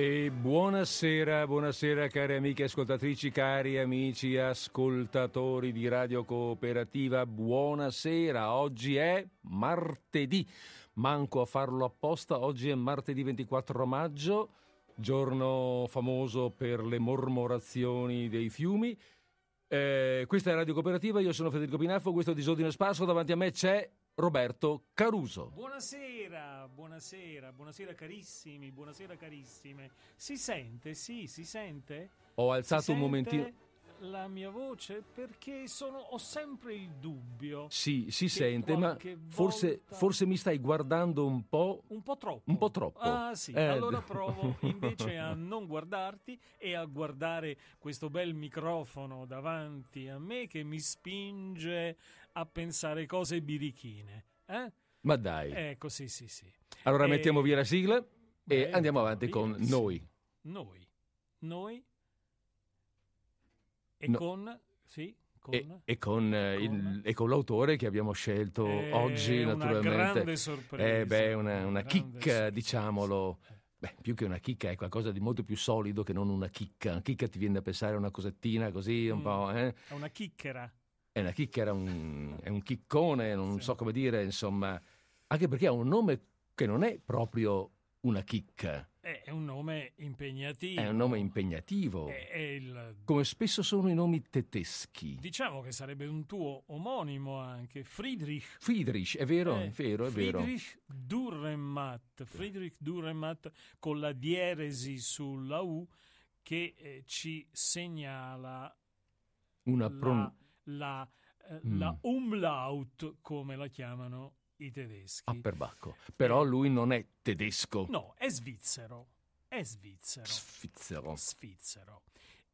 E buonasera, buonasera cari amiche ascoltatrici, cari amici ascoltatori di Radio Cooperativa, buonasera, oggi è martedì, manco a farlo apposta, oggi è martedì 24 maggio, giorno famoso per le mormorazioni dei fiumi. Eh, questa è Radio Cooperativa, io sono Federico Pinaffo, questo è Disordine Sparso, davanti a me c'è Roberto Caruso. Buonasera, buonasera, buonasera carissimi, buonasera carissime. Si sente? Sì, si sente? Ho alzato si un momentino la mia voce perché sono, ho sempre il dubbio. Sì, si sente, ma forse, forse, mi stai guardando un po'. Un po' troppo. Un po' troppo. Ah, sì. Eh. Allora provo invece a non guardarti e a guardare questo bel microfono davanti a me che mi spinge a pensare cose birichine. Eh? Ma dai. Ecco, sì, sì, sì. Allora e... mettiamo via la sigla e andiamo avanti con noi. Noi. Noi e no. con... Sì, con... E, e, con, eh, con... Il, e, con, l'autore che abbiamo scelto è oggi, naturalmente. Una grande sorpresa. Eh, beh, una, una chicca, sorpresa. diciamolo. Beh, più che una chicca è qualcosa di molto più solido che non una chicca. Una chicca ti viene da pensare a una cosettina così, un mm, po'. Eh? È una chicchera. È una chicchera, un, è un chiccone, non sì. so come dire, insomma. Anche perché ha un nome che non è proprio una chicca. È un nome impegnativo. È un nome impegnativo. È, è il... Come spesso sono i nomi tedeschi. Diciamo che sarebbe un tuo omonimo anche, Friedrich. Friedrich, è vero, è vero, è vero. Friedrich Dürrenmatt, Friedrich Dürrenmatt con la dieresi sulla U che eh, ci segnala Una pron- la, eh, mm. la umlaut, come la chiamano i tedeschi. A perbacco. Però lui non è tedesco. No, è svizzero. È svizzero. Svizzero. Svizzero.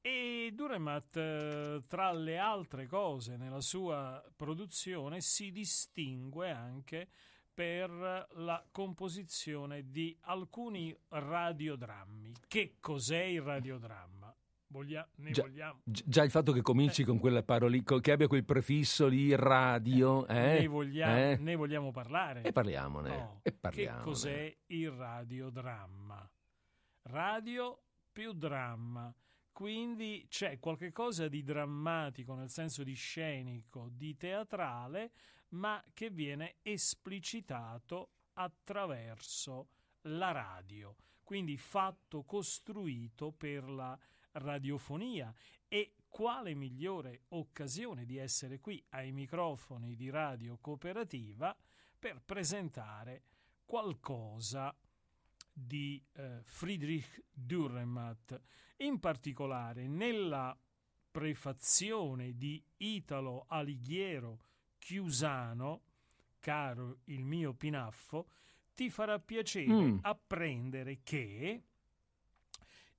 E Duremat, eh, tra le altre cose, nella sua produzione si distingue anche per la composizione di alcuni radiodrammi. Che cos'è il radiodramma? Voglia, ne già, vogliamo. Già il fatto che cominci eh. con quella parola che abbia quel prefisso lì, radio, eh, ne, vogliamo, eh? ne, vogliamo, parlare. E parliamone. No. E parliamone. Che cos'è il radiodramma? Radio più dramma. Quindi c'è qualcosa di drammatico nel senso di scenico, di teatrale, ma che viene esplicitato attraverso la radio. Quindi fatto costruito per la radiofonia e quale migliore occasione di essere qui ai microfoni di Radio Cooperativa per presentare qualcosa di eh, Friedrich Dürrenmatt, in particolare nella prefazione di Italo Alighiero Chiusano, caro il mio Pinaffo, ti farà piacere mm. apprendere che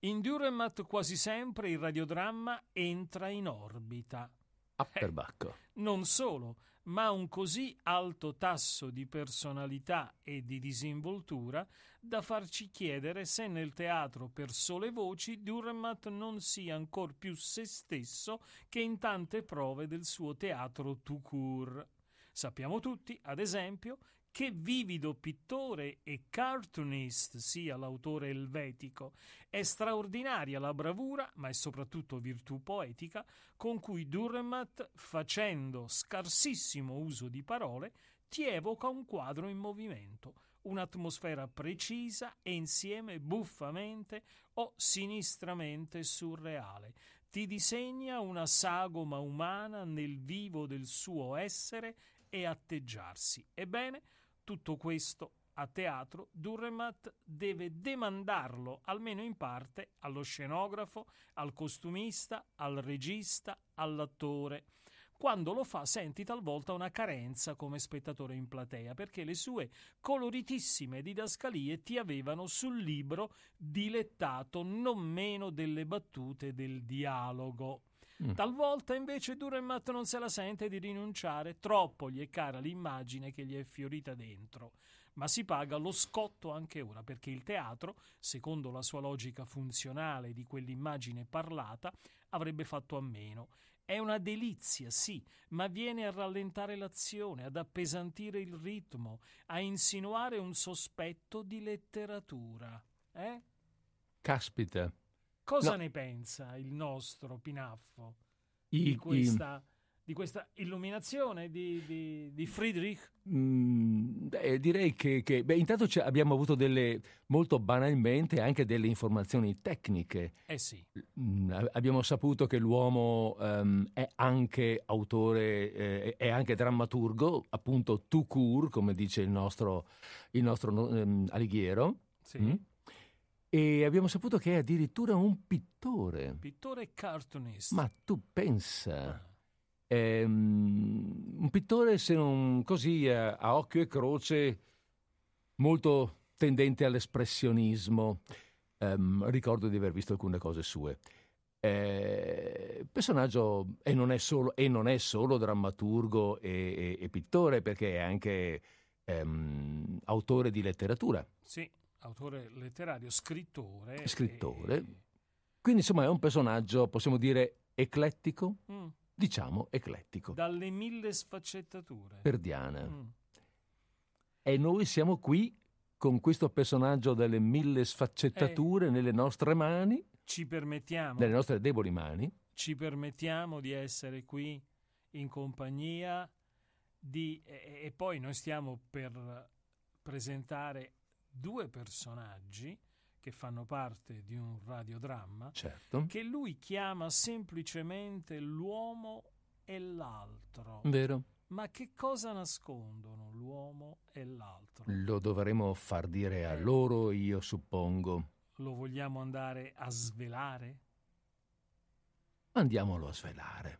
in Dürrenmatt quasi sempre il radiodramma entra in orbita. Apperbacco. Eh, non solo, ma un così alto tasso di personalità e di disinvoltura da farci chiedere se nel teatro per sole voci Dürrenmatt non sia ancor più se stesso che in tante prove del suo teatro tout court. Sappiamo tutti, ad esempio, che vivido pittore e cartoonist sia l'autore elvetico. È straordinaria la bravura, ma è soprattutto virtù poetica, con cui Durremat, facendo scarsissimo uso di parole, ti evoca un quadro in movimento, un'atmosfera precisa e insieme buffamente o sinistramente surreale. Ti disegna una sagoma umana nel vivo del suo essere e atteggiarsi. Ebbene, tutto questo a teatro Durremat deve demandarlo, almeno in parte, allo scenografo, al costumista, al regista, all'attore. Quando lo fa senti talvolta una carenza come spettatore in platea, perché le sue coloritissime didascalie ti avevano sul libro dilettato non meno delle battute del dialogo. Mm. Talvolta invece Duremat non se la sente di rinunciare, troppo gli è cara l'immagine che gli è fiorita dentro. Ma si paga lo scotto anche ora, perché il teatro, secondo la sua logica funzionale di quell'immagine parlata, avrebbe fatto a meno. È una delizia, sì, ma viene a rallentare l'azione, ad appesantire il ritmo, a insinuare un sospetto di letteratura. Eh? caspita. Cosa No. ne pensa il nostro Pinaffo I- di i- questa, di questa illuminazione di, di, di Friedrich? Mm, beh, direi che, che- beh, intanto abbiamo avuto delle, molto banalmente anche delle informazioni tecniche. Eh sì, Mm, abbiamo saputo che l'uomo ehm, è anche autore, eh, è anche drammaturgo, appunto tout court, come dice il nostro, il nostro no- ehm, Alighiero. sì. Mm? E abbiamo saputo che è addirittura un pittore. Pittore cartoonist. Ma tu pensa, Ah, ehm, un pittore se non così a, a occhio e croce, molto tendente all'espressionismo. Ehm, ricordo di aver visto alcune cose sue. Eh, personaggio e non è solo, e non è solo drammaturgo e, e- e pittore perché è anche ehm, autore di letteratura. sì, autore letterario, scrittore. Scrittore. e- Quindi insomma è un personaggio, possiamo dire, eclettico? Mm, Diciamo eclettico. dalle mille sfaccettature. Per Diana. Mm, E noi siamo qui con questo personaggio dalle mille sfaccettature nelle nostre mani, Ci permettiamo nelle nostre deboli mani. ci permettiamo di essere qui in compagnia di... E, e poi noi stiamo per presentare due personaggi che fanno parte di un radiodramma Certo. che lui chiama semplicemente l'uomo e l'altro. Vero. Ma che cosa nascondono l'uomo e l'altro? Lo dovremo far dire a Eh. loro, io suppongo. Lo vogliamo andare a svelare? Andiamolo a svelare.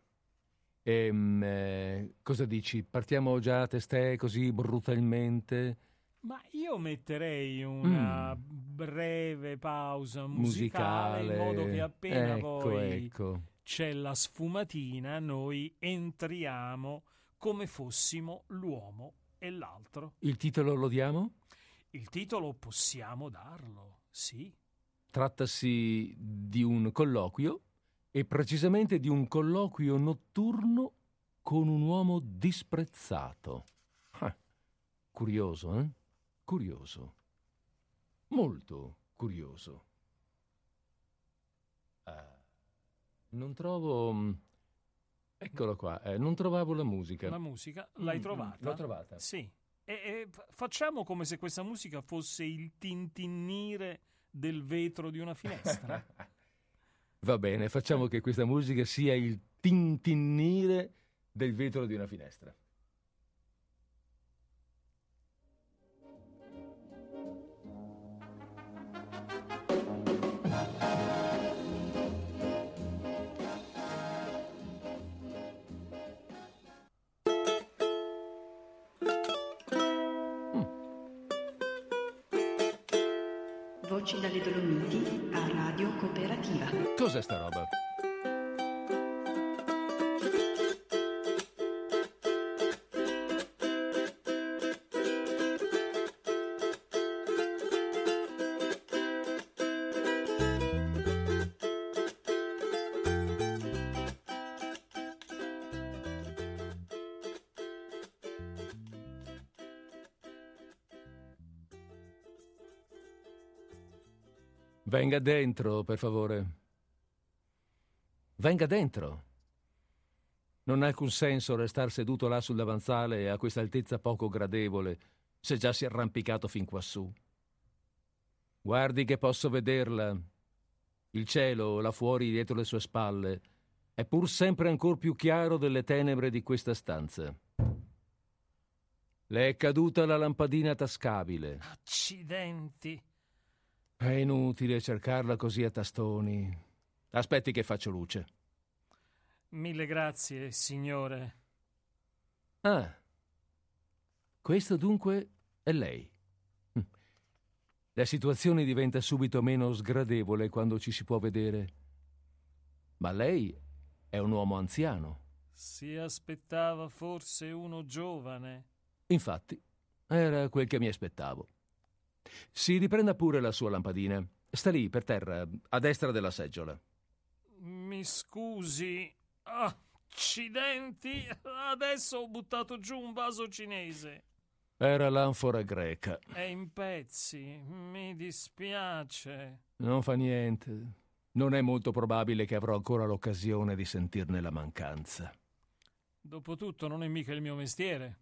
Ehm, eh, cosa dici? Partiamo già a testè così brutalmente? Ma io metterei una Mm. breve pausa musicale, Musicale. in modo che appena ecco, poi ecco. c'è la sfumatina, noi entriamo come fossimo l'uomo e l'altro. Il titolo lo diamo? Il titolo possiamo darlo, sì. Trattasi di un colloquio e precisamente di un colloquio notturno con un uomo disprezzato. Ah, curioso, eh? Curioso. Molto curioso. Ah, non trovo... mm, Eccolo qua, eh, non trovavo la musica. La musica l'hai Mm, mm, trovata? L'ho trovata. Sì. E, e fa- facciamo come se questa musica fosse il tintinnire del vetro di una finestra. Va bene, facciamo che questa musica sia il tintinnire del vetro di una finestra. Voci dalle Dolomiti a Radio Cooperativa. Cos'è sta roba? Venga dentro, per favore. Venga dentro. Non ha alcun senso restar seduto là sul davanzale a questa altezza poco gradevole, se già si è arrampicato fin quassù. Guardi che posso vederla. Il cielo, là fuori dietro le sue spalle, è pur sempre ancor più chiaro delle tenebre di questa stanza. Le è caduta la lampadina tascabile. Accidenti. È inutile cercarla così a tastoni. Aspetti che faccio luce. Mille grazie, signore. Ah, questo dunque è lei. Hm. La situazione diventa subito meno sgradevole quando ci si può vedere. Ma lei è un uomo anziano. Si aspettava forse uno giovane. Infatti, era quel che mi aspettavo. Si riprenda pure la sua lampadina. Sta lì, per terra, a destra della seggiola. Mi scusi. Accidenti. Adesso ho buttato giù un vaso cinese. Era l'anfora greca. È in pezzi. Mi dispiace. Non fa niente. Non è molto probabile che avrò ancora l'occasione di sentirne la mancanza. Dopotutto non è mica il mio mestiere.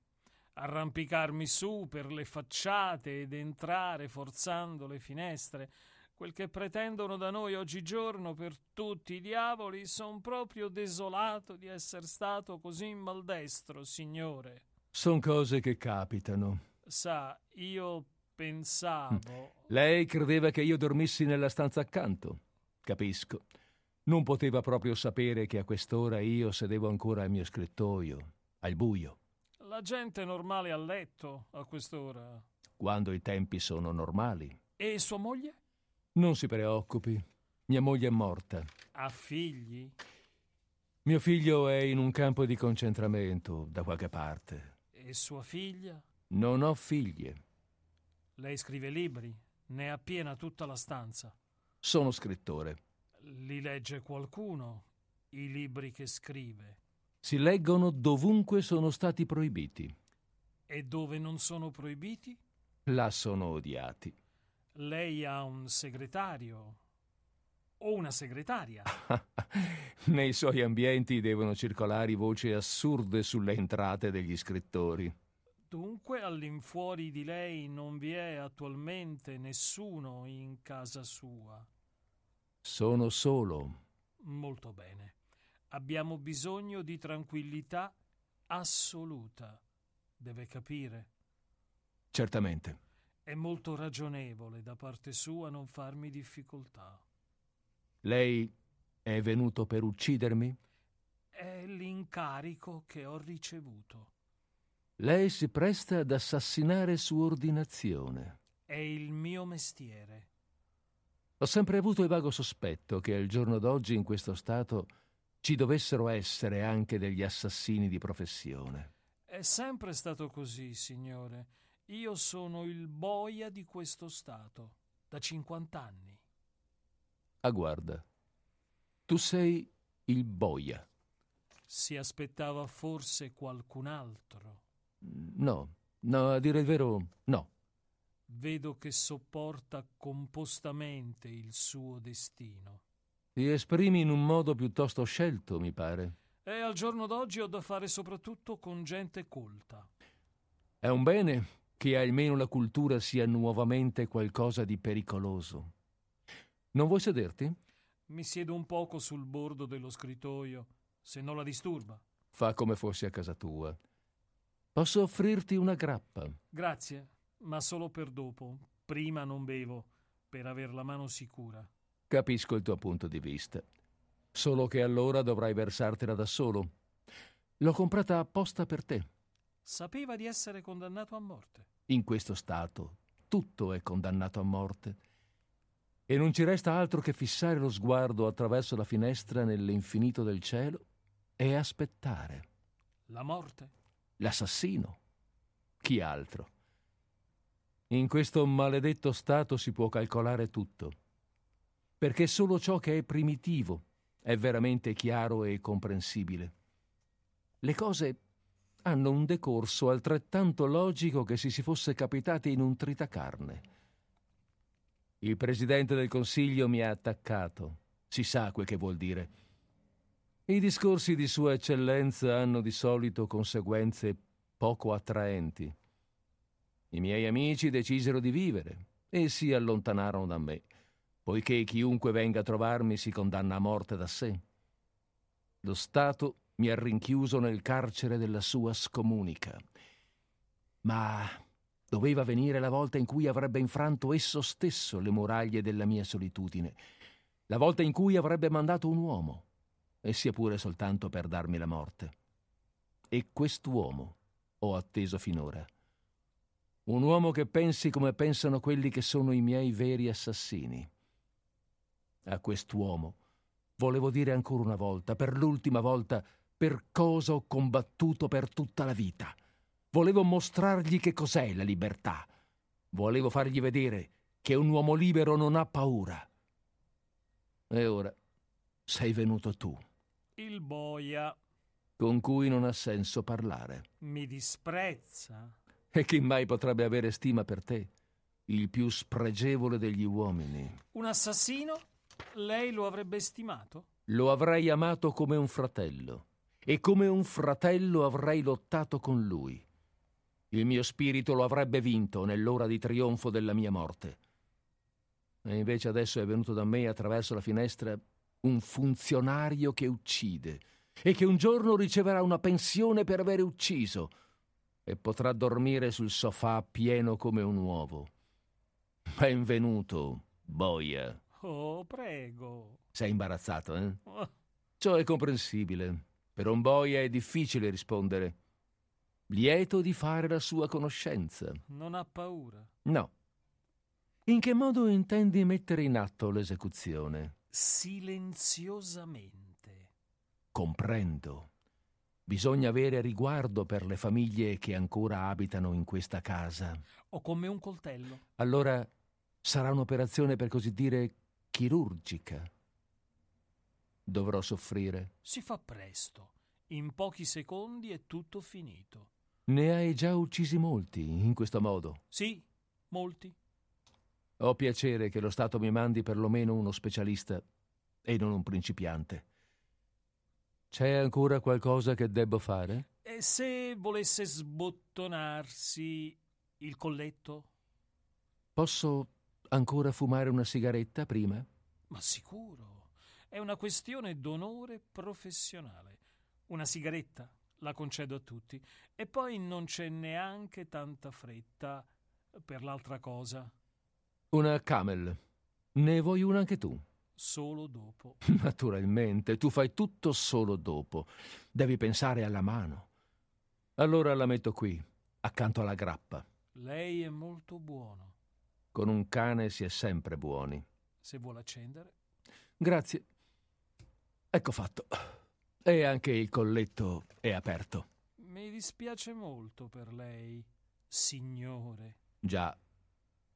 Arrampicarmi su per le facciate ed entrare forzando le finestre. Quel che pretendono da noi oggigiorno per tutti i diavoli, son proprio desolato di essere stato così maldestro, signore. Son cose che capitano. Sa, io pensavo. Lei credeva che io dormissi nella stanza accanto. Capisco. Non poteva proprio sapere che a quest'ora io sedevo ancora al mio scrittoio, al buio. La gente normale a letto a quest'ora. Quando i tempi sono normali. E sua moglie? Non si preoccupi. Mia moglie è morta. Ha figli? Mio figlio è in un campo di concentramento da qualche parte. E sua figlia? Non ho figlie. Lei scrive libri, ne ha piena tutta la stanza. Sono scrittore. Li legge qualcuno, i libri che scrive. Si leggono dovunque sono stati proibiti. E dove non sono proibiti? Là sono odiati. Lei ha un segretario o una segretaria. Nei suoi ambienti devono circolare voci assurde sulle entrate degli scrittori. Dunque all'infuori di lei non vi è attualmente nessuno in casa sua. Sono solo. Molto bene. Abbiamo bisogno di tranquillità assoluta. Deve capire. Certamente. È molto ragionevole da parte sua non farmi difficoltà. Lei è venuto per uccidermi? È l'incarico che ho ricevuto. Lei si presta ad assassinare su ordinazione. È il mio mestiere. Ho sempre avuto il vago sospetto che al giorno d'oggi in questo stato ci dovessero essere anche degli assassini di professione. È sempre stato così, signore. Io sono il boia di questo stato, da 50 anni. Ah, guarda, tu sei il boia. Si aspettava forse qualcun altro. No, no, a dire il vero, no. Vedo che sopporta compostamente il suo destino. Ti esprimi in un modo piuttosto scelto, mi pare. E al giorno d'oggi ho da fare soprattutto con gente colta. È un bene che almeno la cultura sia nuovamente qualcosa di pericoloso. Non vuoi sederti? Mi siedo un poco sul bordo dello scrittoio, se non la disturba. Fa come fossi a casa tua. Posso offrirti una grappa? Grazie, ma solo per dopo. Prima non bevo, per aver la mano sicura. Capisco il tuo punto di vista. Solo che allora dovrai versartela da solo. L'ho comprata apposta per te. Sapeva di essere condannato a morte. In questo stato tutto è condannato a morte. E non ci resta altro che fissare lo sguardo attraverso la finestra nell'infinito del cielo e aspettare. La morte? L'assassino. Chi altro? In questo maledetto stato si può calcolare tutto, perché solo ciò che è primitivo è veramente chiaro e comprensibile. Le cose hanno un decorso altrettanto logico che se si fosse capitati in un tritacarne. Il Presidente del Consiglio mi ha attaccato. Si sa quel che vuol dire. I discorsi di Sua Eccellenza hanno di solito conseguenze poco attraenti. I miei amici decisero di vivere e si allontanarono da me, poiché chiunque venga a trovarmi si condanna a morte da sé. Lo Stato mi ha rinchiuso nel carcere della sua scomunica. Ma doveva venire la volta in cui avrebbe infranto esso stesso le muraglie della mia solitudine, la volta in cui avrebbe mandato un uomo, e sia pure soltanto per darmi la morte. E quest'uomo ho atteso finora. Un uomo che pensi come pensano quelli che sono i miei veri assassini. A quest'uomo volevo dire ancora una volta, per l'ultima volta, per cosa ho combattuto per tutta la vita. Volevo mostrargli che cos'è la libertà. Volevo fargli vedere che un uomo libero non ha paura. E ora sei venuto tu. Il boia Con cui non ha senso parlare. mi disprezza. E chi mai potrebbe avere stima per te? Il più spregevole degli uomini. Un assassino? Lei lo avrebbe stimato? Lo avrei amato come un fratello e come un fratello avrei lottato con lui. Il mio spirito lo avrebbe vinto nell'ora di trionfo della mia morte. E invece adesso è venuto da me attraverso la finestra un funzionario che uccide e che un giorno riceverà una pensione per aver ucciso e potrà dormire sul sofà pieno come un uovo. Benvenuto, boia. Oh, prego. Sei imbarazzato, eh? Oh, Ciò è comprensibile. Per un boia è difficile rispondere. Lieto di fare la sua conoscenza. non ha paura. No. In che modo intendi mettere in atto l'esecuzione? Silenziosamente. Comprendo. Bisogna avere riguardo per le famiglie che ancora abitano in questa casa. O come un coltello. Allora sarà un'operazione per così dire chirurgica. Dovrò soffrire. Si fa presto. In pochi secondi è tutto finito. Ne hai già uccisi molti in questo modo. Sì, molti. Ho piacere che lo Stato mi mandi perlomeno uno specialista e non un principiante. C'è ancora qualcosa che debbo fare? E se volesse sbottonarsi il colletto? Posso ancora fumare una sigaretta prima? Ma sicuro. È una questione d'onore professionale. Una sigaretta la concedo a tutti. E poi non c'è neanche tanta fretta per l'altra cosa. Una camel. Ne vuoi una anche tu? Solo dopo. Naturalmente, tu fai tutto solo dopo. Devi pensare alla mano. Allora la metto qui, accanto alla grappa. Lei è molto buono. Con un cane si è sempre buoni. Se vuole accendere. Grazie. Ecco fatto. E anche il colletto è aperto. Mi dispiace molto per lei, signore. Già.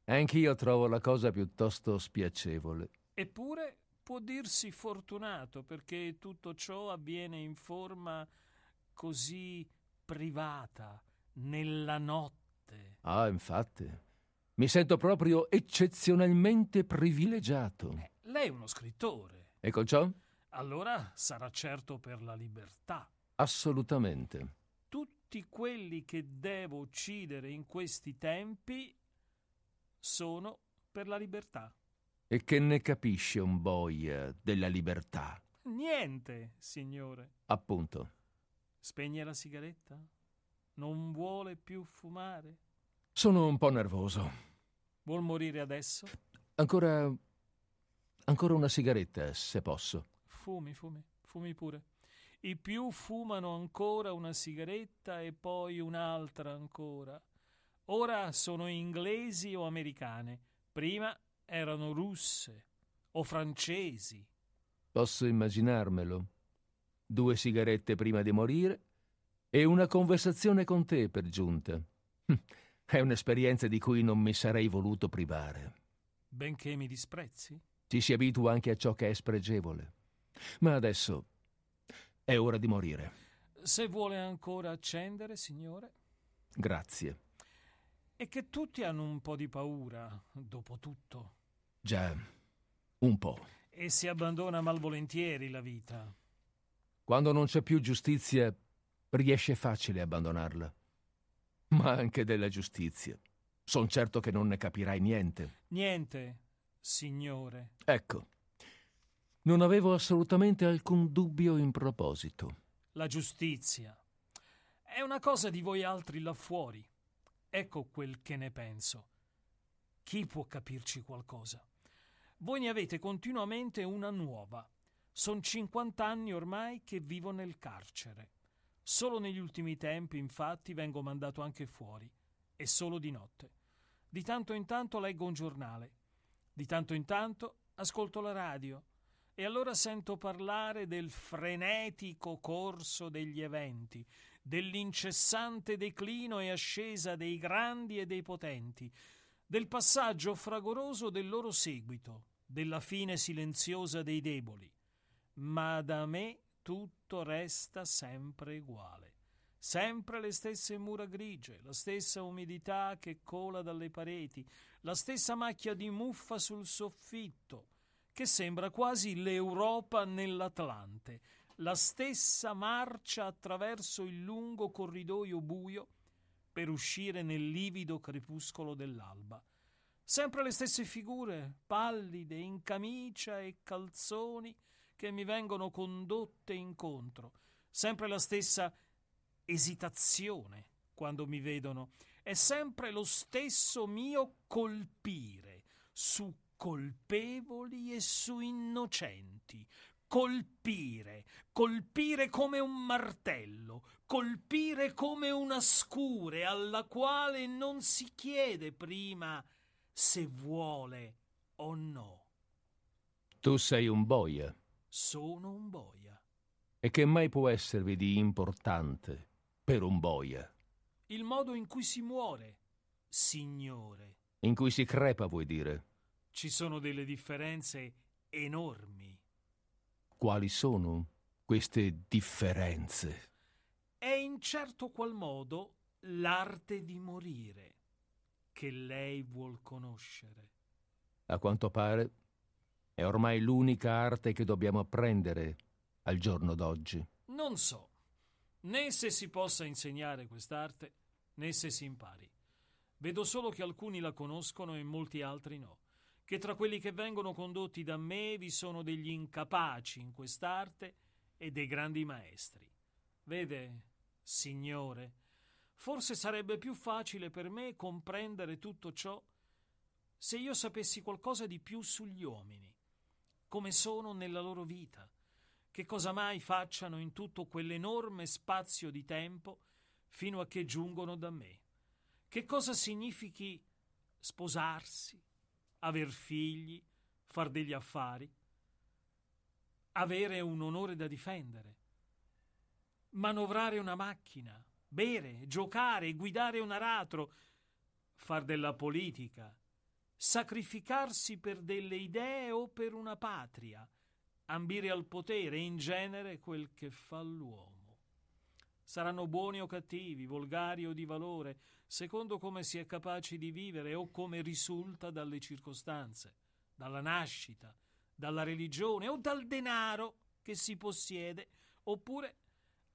Anch'io trovo la cosa piuttosto spiacevole. Eppure può dirsi fortunato perché tutto ciò avviene in forma così privata, nella notte. Ah, infatti. Mi sento proprio eccezionalmente privilegiato. Eh, lei è uno scrittore. E con ciò? Allora sarà certo per la libertà. Assolutamente. Tutti quelli che devo uccidere in questi tempi sono per la libertà. E che ne capisce un boia della libertà? Niente, signore. Appunto. Spegne la sigaretta? Non vuole più fumare? Sono un po' nervoso. Vuol morire adesso? Ancora. ancora una sigaretta, se posso. Fumi, fumi, fumi pure. I più fumano ancora una sigaretta e poi un'altra ancora. Ora sono inglesi o americane, prima erano russe o francesi. Posso immaginarmelo. Due sigarette prima di morire e una conversazione con te per giunta. È un'esperienza di cui non mi sarei voluto privare. Benché mi disprezzi? Ci si abitua anche a ciò che è spregevole. Ma adesso è ora di morire. Se vuole ancora accendere, signore. Grazie. E che tutti hanno un po' di paura, dopo tutto. Già, un po'. E si abbandona malvolentieri la vita. Quando non c'è più giustizia, riesce facile abbandonarla. Ma anche della giustizia. Son certo che non ne capirai niente. Niente, signore. Ecco. Non avevo assolutamente alcun dubbio in proposito. La giustizia. È una cosa di voi altri là fuori. Ecco quel che ne penso. Chi può capirci qualcosa? Voi ne avete continuamente una nuova. Sono 50 anni ormai che vivo nel carcere. Solo negli ultimi tempi, infatti, vengo mandato anche fuori, e solo di notte. Di tanto in tanto leggo un giornale, di tanto in tanto ascolto la radio, e allora sento parlare del frenetico corso degli eventi, dell'incessante declino e ascesa dei grandi e dei potenti, del passaggio fragoroso del loro seguito, della fine silenziosa dei deboli. Ma da me tutto resta sempre uguale. Sempre le stesse mura grigie, la stessa umidità che cola dalle pareti, la stessa macchia di muffa sul soffitto, che sembra quasi l'Europa nell'Atlante, la stessa marcia attraverso il lungo corridoio buio per uscire nel livido crepuscolo dell'alba. Sempre le stesse figure, pallide, in camicia e calzoni, che mi vengono condotte incontro, sempre la stessa esitazione quando mi vedono, è sempre lo stesso mio colpire su colpevoli e su innocenti, colpire, colpire come un martello, colpire come una scure alla quale non si chiede prima se vuole o no. Tu sei un boia. Sono un boia. E che mai può esservi di importante per un boia? Il modo in cui si muore, signore. In cui si crepa, vuoi dire? Ci sono delle differenze enormi. Quali sono queste differenze? È in certo qual modo l'arte di morire che lei vuol conoscere. A quanto pare è ormai l'unica arte che dobbiamo apprendere al giorno d'oggi. Non so né se si possa insegnare quest'arte, né se si impari. Vedo solo che alcuni la conoscono e molti altri no che tra quelli che vengono condotti da me vi sono degli incapaci in quest'arte e dei grandi maestri. Vede, Signore, forse sarebbe più facile per me comprendere tutto ciò se io sapessi qualcosa di più sugli uomini, come sono nella loro vita, che cosa mai facciano in tutto quell'enorme spazio di tempo fino a che giungono da me, che cosa significhi sposarsi, aver figli, far degli affari, avere un onore da difendere, manovrare una macchina, bere, giocare, guidare un aratro, far della politica, sacrificarsi per delle idee o per una patria, ambire al potere, in genere quel che fa l'uomo. Saranno buoni o cattivi, volgari o di valore, secondo come si è capaci di vivere o come risulta dalle circostanze, dalla nascita, dalla religione o dal denaro che si possiede, oppure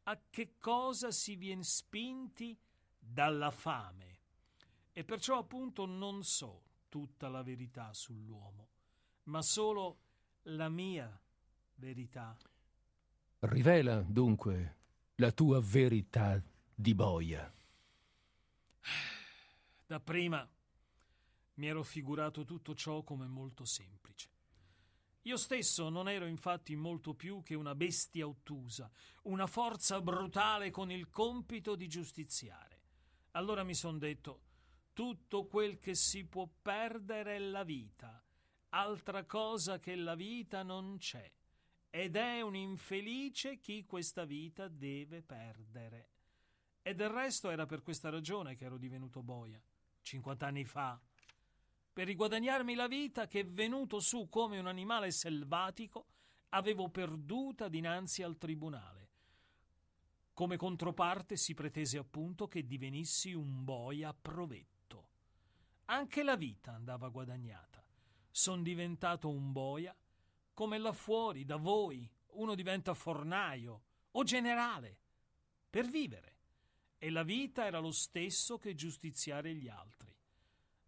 a che cosa si viene spinti dalla fame. E perciò appunto non so tutta la verità sull'uomo, ma solo la mia verità. Rivela dunque la tua verità di boia. Dapprima mi ero figurato tutto ciò come molto semplice. Io stesso non ero infatti molto più che una bestia ottusa, una forza brutale con il compito di giustiziare. Allora mi son detto, tutto quel che si può perdere è la vita, altra cosa che la vita non c'è, ed è un infelice chi questa vita deve perdere. E del resto era per questa ragione che ero divenuto boia, cinquant'anni fa, per riguadagnarmi la vita che, venuto su come un animale selvatico, avevo perduta dinanzi al tribunale. Come controparte si pretese appunto che divenissi un boia provetto. Anche la vita andava guadagnata. Son diventato un boia come là fuori, da voi, uno diventa fornaio o generale per vivere e la vita era lo stesso che giustiziare gli altri.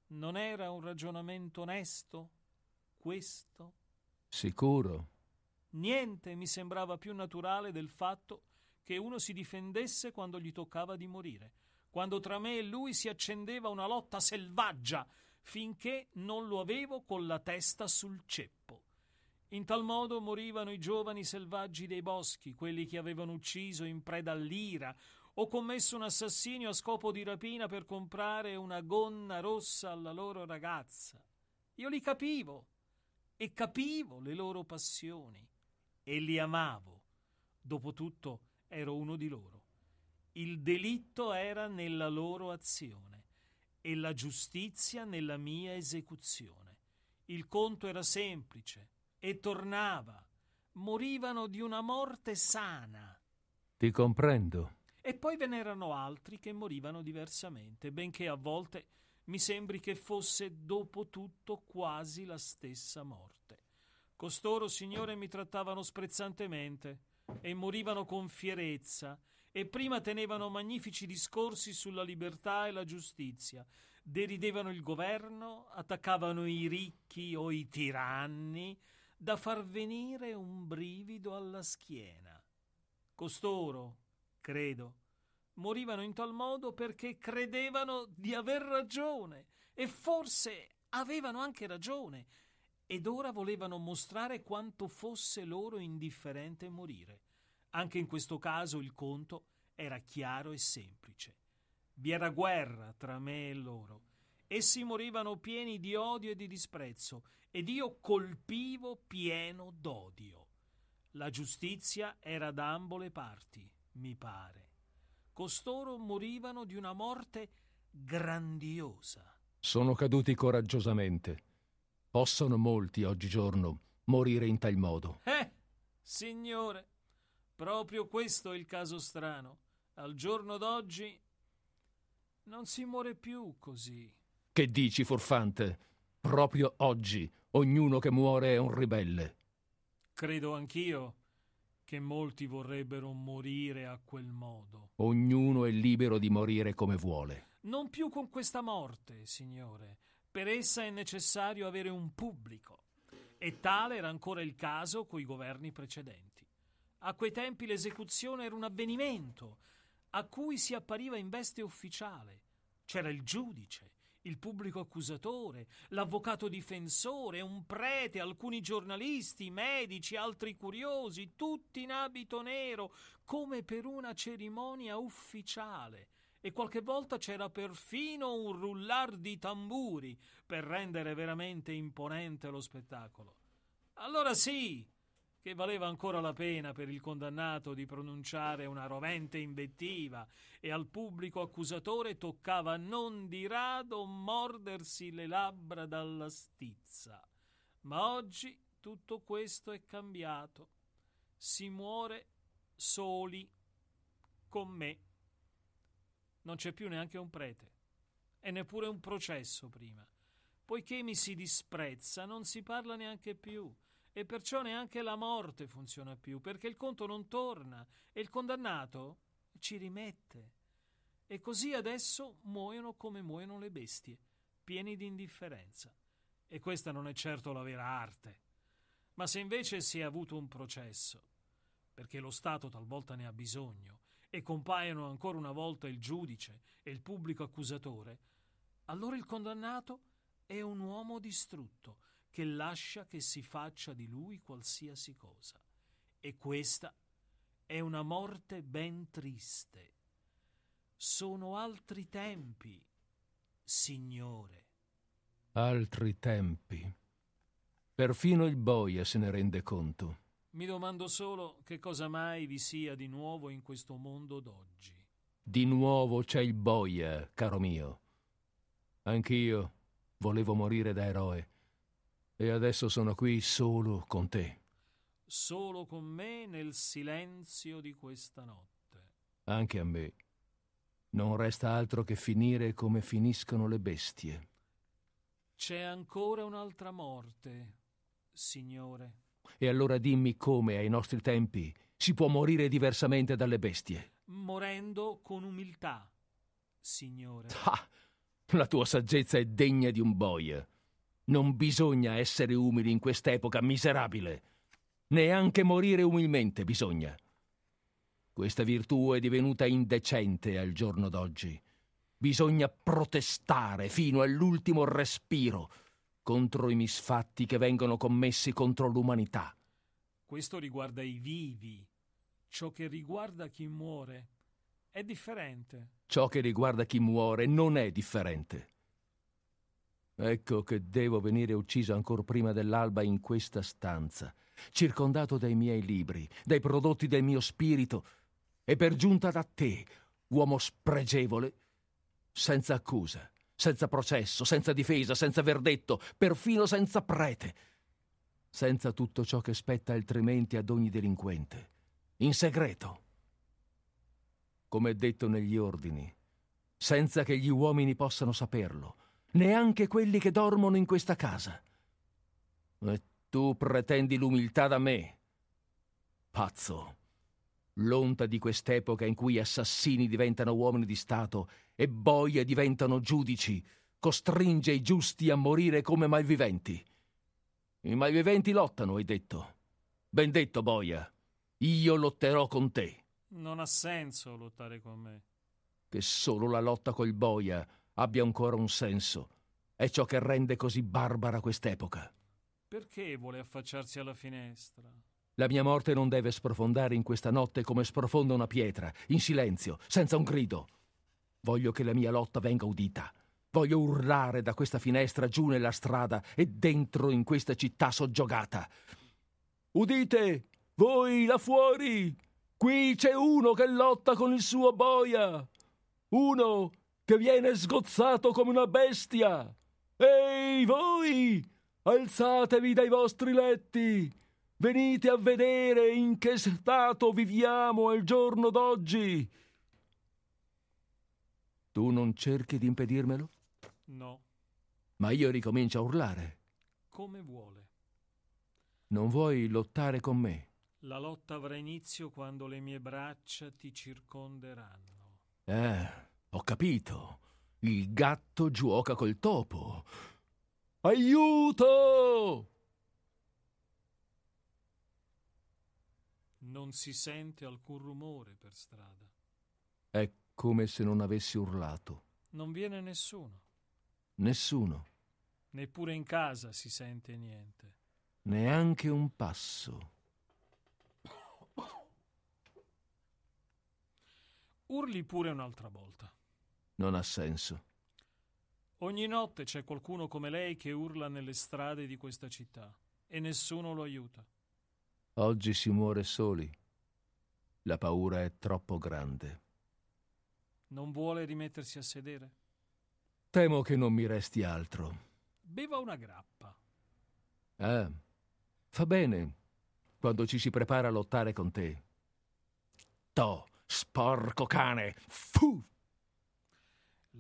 Non era un ragionamento onesto questo? Sicuro. Niente mi sembrava più naturale del fatto che uno si difendesse quando gli toccava di morire, quando tra me e lui si accendeva una lotta selvaggia, finché non lo avevo con la testa sul ceppo. In tal modo morivano i giovani selvaggi dei boschi, quelli che avevano ucciso in preda all'ira o commesso un assassinio a scopo di rapina per comprare una gonna rossa alla loro ragazza. Io li capivo e capivo le loro passioni e li amavo. Dopotutto ero uno di loro. Il delitto era nella loro azione e la giustizia nella mia esecuzione. Il conto era semplice e tornava. Morivano di una morte sana. Ti comprendo E poi ve n'erano altri che morivano diversamente, benché a volte mi sembri che fosse dopo tutto quasi la stessa morte. Costoro, Signore, mi trattavano sprezzantemente e morivano con fierezza e prima tenevano magnifici discorsi sulla libertà e la giustizia, deridevano il governo, attaccavano i ricchi o i tiranni, da far venire un brivido alla schiena. Costoro, credo, morivano in tal modo perché credevano di aver ragione e forse avevano anche ragione ed ora volevano mostrare quanto fosse loro indifferente morire. Anche in questo caso il conto era chiaro e semplice. Vi era guerra tra me e loro. Essi morivano pieni di odio e di disprezzo, ed io colpivo pieno d'odio. La giustizia era da ambo le parti, mi pare. Costoro morivano di una morte grandiosa. Sono caduti coraggiosamente. Possono molti oggigiorno morire in tal modo. Eh, signore, proprio questo è il caso strano. Al giorno d'oggi non si muore più così. Che dici, furfante? Proprio oggi ognuno che muore è un ribelle. Credo anch'io che molti vorrebbero morire a quel modo. Ognuno è libero di morire come vuole. Non più con questa morte, signore. Per essa è necessario avere un pubblico. E tale era ancora il caso coi governi precedenti. A quei tempi l'esecuzione era un avvenimento a cui si appariva in veste ufficiale. C'era il giudice, il pubblico accusatore, l'avvocato difensore, un prete, alcuni giornalisti, medici, altri curiosi, tutti in abito nero, come per una cerimonia ufficiale e qualche volta c'era perfino un rullar di tamburi per rendere veramente imponente lo spettacolo. Allora sì, che valeva ancora la pena per il condannato di pronunciare una rovente invettiva e al pubblico accusatore toccava non di rado mordersi le labbra dalla stizza. Ma oggi tutto questo è cambiato. Si muore soli con me non c'è più neanche un prete e neppure un processo prima. Poiché mi si disprezza, non si parla neanche più e perciò neanche la morte funziona più, perché il conto non torna e il condannato ci rimette. E così adesso muoiono come muoiono le bestie, pieni di indifferenza. E questa non è certo la vera arte. Ma se invece si è avuto un processo, perché lo Stato talvolta ne ha bisogno, e compaiono ancora una volta il giudice e il pubblico accusatore, allora il condannato è un uomo distrutto che lascia che si faccia di lui qualsiasi cosa. E questa è una morte ben triste. Sono altri tempi, Signore. Altri tempi. Perfino il boia se ne rende conto. Mi domando solo che cosa mai vi sia di nuovo in questo mondo d'oggi. Di nuovo c'è il boia, caro mio. Anch'io volevo morire da eroe. E adesso sono qui solo con te. Solo con me nel silenzio di questa notte. Anche a me. Non resta altro che finire come finiscono le bestie. C'è ancora un'altra morte, Signore. E allora dimmi come ai nostri tempi si può morire diversamente dalle bestie. Morendo con umiltà, Signore. Ah, la tua saggezza è degna di un boia. Non bisogna essere umili in quest'epoca miserabile. Neanche morire umilmente bisogna. Questa virtù è divenuta indecente al giorno d'oggi. Bisogna protestare fino all'ultimo respiro contro i misfatti che vengono commessi contro l'umanità. Questo riguarda i vivi. Ciò che riguarda chi muore è differente. Ciò che riguarda chi muore non è differente. Ecco che devo venire ucciso ancora prima dell'alba in questa stanza, circondato dai miei libri, dai prodotti del mio spirito, e per giunta da te, uomo spregevole, senza accusa senza processo, senza difesa, senza verdetto, perfino senza prete, senza tutto ciò che spetta altrimenti ad ogni delinquente, in segreto. come è detto negli ordini, senza che gli uomini possano saperlo, neanche quelli che dormono in questa casa. E tu pretendi l'umiltà da me. Pazzo, l'onta di quest'epoca in cui assassini diventano uomini di Stato e boie diventano giudici, costringe i giusti a morire come malviventi. I malviventi lottano, hai detto. Ben detto, boia. Io lotterò con te. Non ha senso lottare con me. Che solo la lotta col boia abbia ancora un senso. È ciò che rende così barbara quest'epoca. Perché vuole affacciarsi alla finestra? La mia morte non deve sprofondare in questa notte come sprofonda una pietra, in silenzio, senza un grido. Voglio che la mia lotta venga udita. Voglio urlare da questa finestra giù nella strada e dentro in questa città soggiogata. Udite, voi là fuori! Qui c'è uno che lotta con il suo boia! Uno che viene sgozzato come una bestia! Ehi, voi! Alzatevi dai vostri letti! Venite a vedere in che stato viviamo al giorno d'oggi! Tu non cerchi di impedirmelo? No. Ma io ricomincio a urlare. Come vuole. Non vuoi lottare con me? La lotta avrà inizio quando le mie braccia ti circonderanno. Eh, ho capito. Il gatto gioca col topo. Aiuto! Non si sente alcun rumore per strada. È come se non avessi urlato. Non viene nessuno. Nessuno. Neppure in casa si sente niente. Neanche un passo. Urli pure un'altra volta. Non ha senso. Ogni notte c'è qualcuno come lei che urla nelle strade di questa città e nessuno lo aiuta. Oggi si muore soli. La paura è troppo grande. Non vuole rimettersi a sedere? Temo che non mi resti altro. Beva una grappa. Ah, fa bene quando ci si prepara a lottare con te. To, sporco cane! Fu!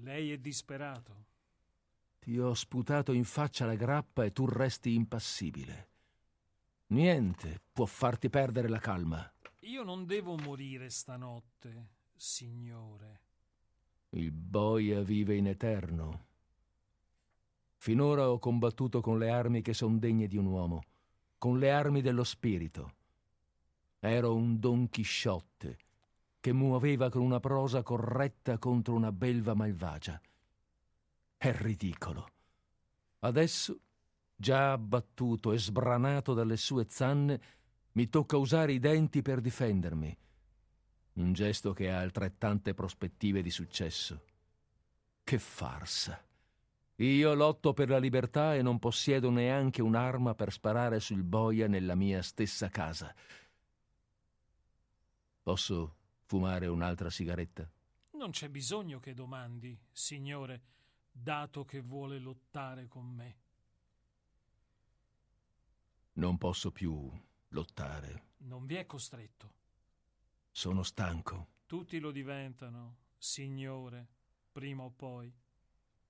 Lei è disperato. Ti ho sputato in faccia la grappa e tu resti impassibile. Niente può farti perdere la calma. Io non devo morire stanotte, signore. Il boia vive in eterno. Finora ho combattuto con le armi che son degne di un uomo, con le armi dello spirito. Ero un Don Chisciotte che muoveva con una prosa corretta contro una belva malvagia. È ridicolo. Adesso, già abbattuto e sbranato dalle sue zanne, mi tocca usare i denti per difendermi. Un gesto che ha altrettante prospettive di successo. Che farsa. Io lotto per la libertà e non possiedo neanche un'arma per sparare sul boia nella mia stessa casa. Posso fumare un'altra sigaretta? Non c'è bisogno che domandi, signore, dato che vuole lottare con me. Non posso più lottare. Non vi è costretto. Sono stanco. Tutti lo diventano, signore, prima o poi.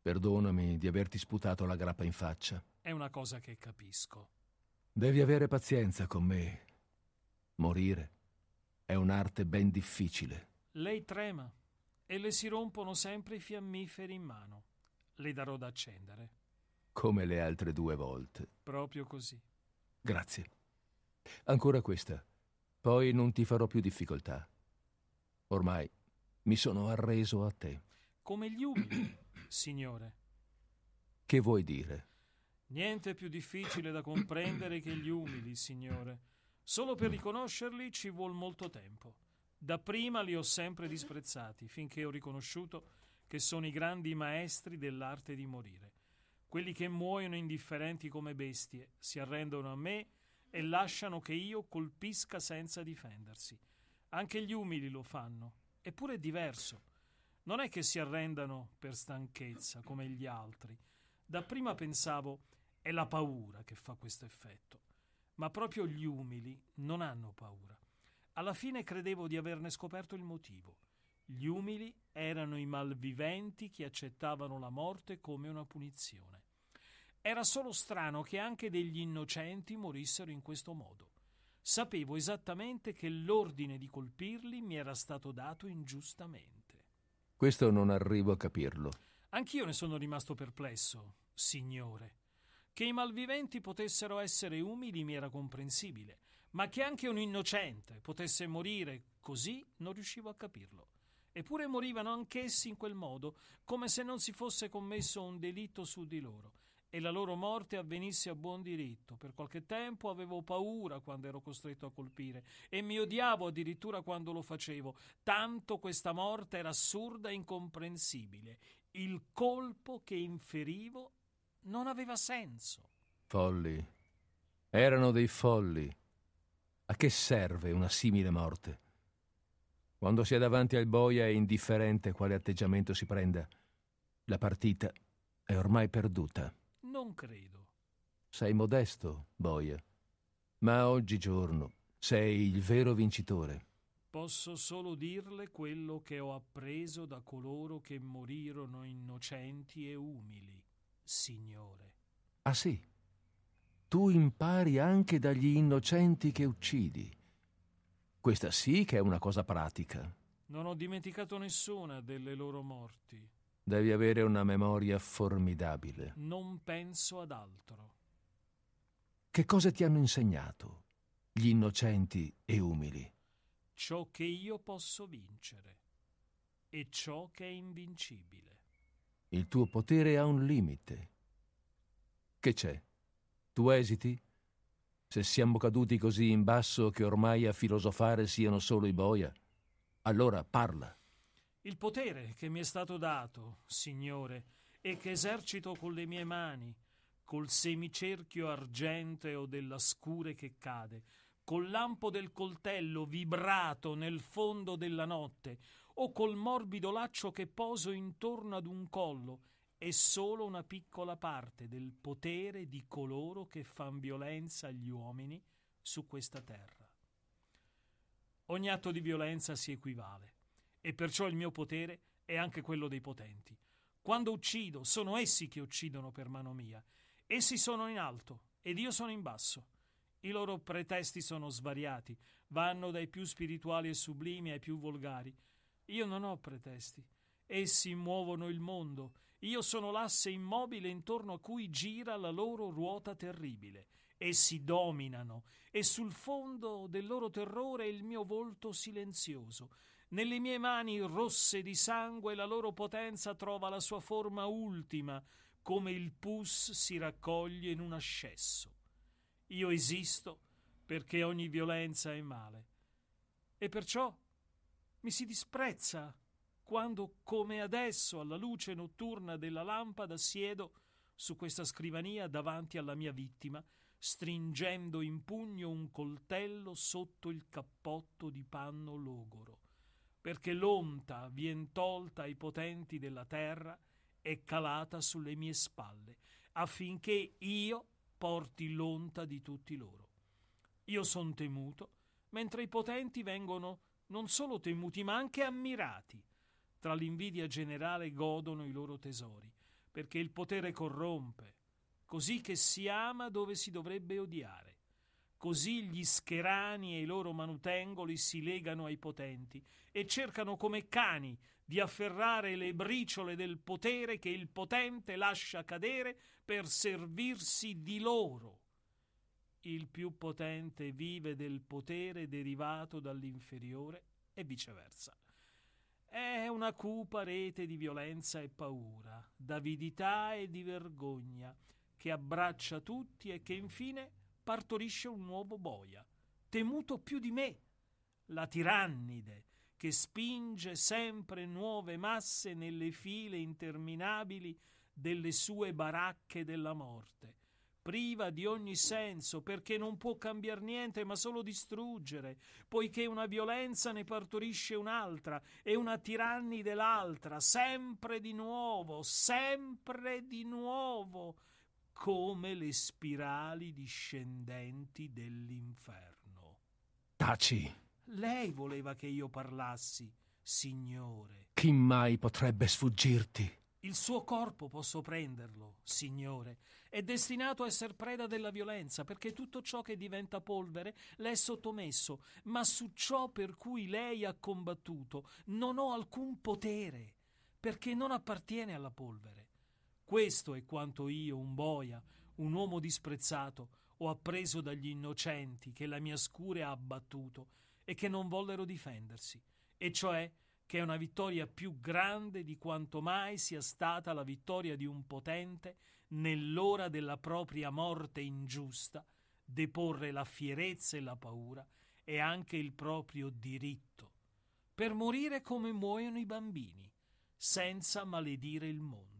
Perdonami di averti sputato la grappa in faccia. È una cosa che capisco. Devi avere pazienza con me. Morire è un'arte ben difficile. Lei trema e le si rompono sempre i fiammiferi in mano. Le darò da accendere. Come le altre due volte. Proprio così. Grazie. Ancora questa. Poi non ti farò più difficoltà. Ormai mi sono arreso a te. Come gli umili, signore. Che vuoi dire? Niente più difficile da comprendere che gli umili, signore. Solo per riconoscerli ci vuol molto tempo. Dapprima li ho sempre disprezzati, finché ho riconosciuto che sono i grandi maestri dell'arte di morire. Quelli che muoiono indifferenti come bestie, si arrendono a me e lasciano che io colpisca senza difendersi. Anche gli umili lo fanno, eppure è diverso. Non è che si arrendano per stanchezza come gli altri. Dapprima pensavo è la paura che fa questo effetto ma proprio gli umili non hanno paura. Alla fine credevo di averne scoperto il motivo. Gli umili erano i malviventi che accettavano la morte come una punizione. Era solo strano che anche degli innocenti morissero in questo modo. Sapevo esattamente che l'ordine di colpirli mi era stato dato ingiustamente. Questo non arrivo a capirlo. Anch'io ne sono rimasto perplesso, signore. Che i malviventi potessero essere umili mi era comprensibile, ma che anche un innocente potesse morire così non riuscivo a capirlo. Eppure morivano anch'essi in quel modo, come se non si fosse commesso un delitto su di loro e la loro morte avvenisse a buon diritto. Per qualche tempo avevo paura quando ero costretto a colpire e mi odiavo addirittura quando lo facevo, tanto questa morte era assurda e incomprensibile. Il colpo che inferivo non aveva senso. Folli. Erano dei folli. A che serve una simile morte? Quando si è davanti al boia è indifferente quale atteggiamento si prenda. La partita è ormai perduta. Non credo. Sei modesto, boia, ma oggigiorno sei il vero vincitore. Posso solo dirle quello che ho appreso da coloro che morirono innocenti e umili, signore. Ah sì? Tu impari anche dagli innocenti che uccidi. Questa sì che è una cosa pratica. Non ho dimenticato nessuna delle loro morti. Devi avere una memoria formidabile. Non penso ad altro. Che cosa ti hanno insegnato gli innocenti e umili? Ciò che io posso vincere e ciò che è invincibile. Il tuo potere ha un limite. Che c'è? Tu esiti? Se siamo caduti così in basso che ormai a filosofare siano solo i boia, allora parla. Il potere che mi è stato dato, Signore, e che esercito con le mie mani, col semicerchio argenteo della scure che cade, col lampo del coltello vibrato nel fondo della notte, o col morbido laccio che poso intorno ad un collo, è solo una piccola parte del potere di coloro che fan violenza agli uomini su questa terra. Ogni atto di violenza si equivale e perciò il mio potere è anche quello dei potenti. Quando uccido, sono essi che uccidono per mano mia. Essi sono in alto ed io sono in basso. I loro pretesti sono svariati, vanno dai più spirituali e sublimi ai più volgari. Io non ho pretesti. Essi muovono il mondo io sono l'asse immobile intorno a cui gira la loro ruota terribile. Essi dominano e sul fondo del loro terrore il mio volto silenzioso. Nelle mie mani rosse di sangue la loro potenza trova la sua forma ultima, come il pus si raccoglie in un ascesso. Io esisto perché ogni violenza è male. E perciò mi si disprezza quando, come adesso, alla luce notturna della lampada, siedo su questa scrivania davanti alla mia vittima, stringendo in pugno un coltello sotto il cappotto di panno logoro, perché l'onta vien tolta ai potenti della terra è calata sulle mie spalle, affinché io porti l'onta di tutti loro. Io son temuto, mentre i potenti vengono non solo temuti, ma anche ammirati tra l'invidia generale godono i loro tesori, perché il potere corrompe, così che si ama dove si dovrebbe odiare. Così gli scherani e i loro manutengoli si legano ai potenti e cercano come cani di afferrare le briciole del potere che il potente lascia cadere per servirsi di loro. Il più potente vive del potere derivato dall'inferiore e viceversa. È una cupa rete di violenza e paura, d'avidità e di vergogna, che abbraccia tutti e che infine partorisce un nuovo boia, temuto più di me, la tirannide, che spinge sempre nuove masse nelle file interminabili delle sue baracche della morte, priva di ogni senso, perché non può cambiare niente ma solo distruggere, poiché una violenza ne partorisce un'altra e una tirannide l'altra, sempre di nuovo, sempre di nuovo, come le spirali discendenti dell'inferno. Taci. Lei voleva che io parlassi, Signore. Chi mai potrebbe sfuggirti? Il suo corpo posso prenderlo, Signore. È destinato a essere preda della violenza, perché tutto ciò che diventa polvere le è sottomesso, ma su ciò per cui lei ha combattuto non ho alcun potere, perché non appartiene alla polvere. Questo è quanto io, un boia, un uomo disprezzato, ho appreso dagli innocenti che la mia scure ha abbattuto e che non vollero difendersi, e cioè che è una vittoria più grande di quanto mai sia stata la vittoria di un potente nell'ora della propria morte ingiusta, deporre la fierezza e la paura e anche il proprio diritto, per morire come muoiono i bambini, senza maledire il mondo.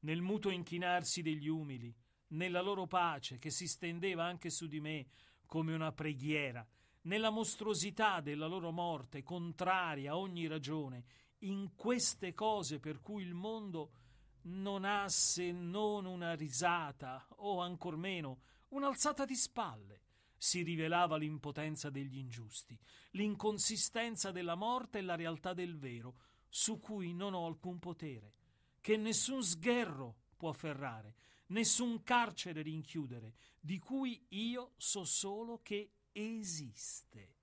Nel muto inchinarsi degli umili, nella loro pace che si stendeva anche su di me come una preghiera, nella mostruosità della loro morte, contraria a ogni ragione, in queste cose per cui il mondo non ha se non una risata o ancor meno un'alzata di spalle, si rivelava l'impotenza degli ingiusti, l'inconsistenza della morte e la realtà del vero, su cui non ho alcun potere, che nessun sgherro può afferrare, nessun carcere rinchiudere, di cui io so solo che esiste,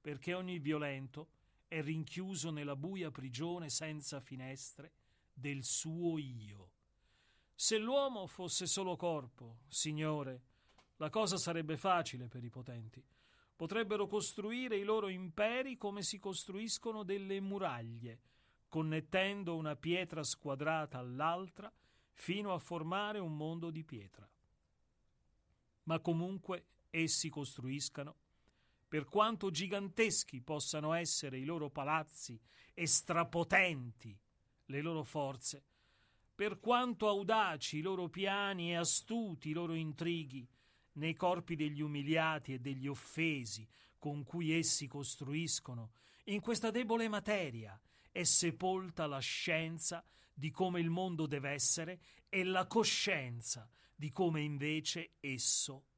perché ogni violento è rinchiuso nella buia prigione senza finestre del suo io. Se l'uomo fosse solo corpo, Signore, la cosa sarebbe facile per i potenti. Potrebbero costruire i loro imperi come si costruiscono delle muraglie, connettendo una pietra squadrata all'altra fino a formare un mondo di pietra. Ma comunque essi costruiscano, per quanto giganteschi possano essere i loro palazzi e strapotenti le loro forze, per quanto audaci i loro piani e astuti i loro intrighi, nei corpi degli umiliati e degli offesi con cui essi costruiscono, in questa debole materia è sepolta la scienza di come il mondo deve essere e la coscienza di come invece esso è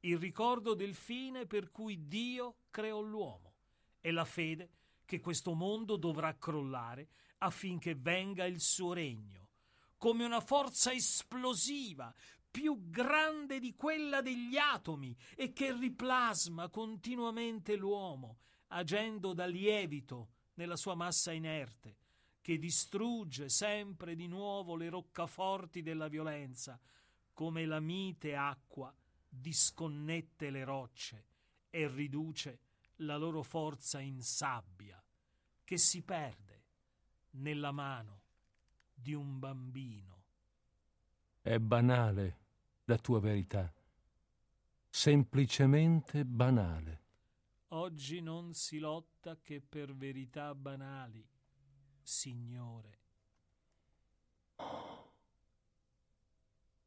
il ricordo del fine per cui Dio creò l'uomo e la fede che questo mondo dovrà crollare affinché venga il suo regno, come una forza esplosiva più grande di quella degli atomi e che riplasma continuamente l'uomo, agendo da lievito nella sua massa inerte, che distrugge sempre di nuovo le roccaforti della violenza, come la mite acqua disconnette le rocce e riduce la loro forza in sabbia che si perde nella mano di un bambino. È banale la tua verità, semplicemente banale. Oggi non si lotta che per verità banali, Signore.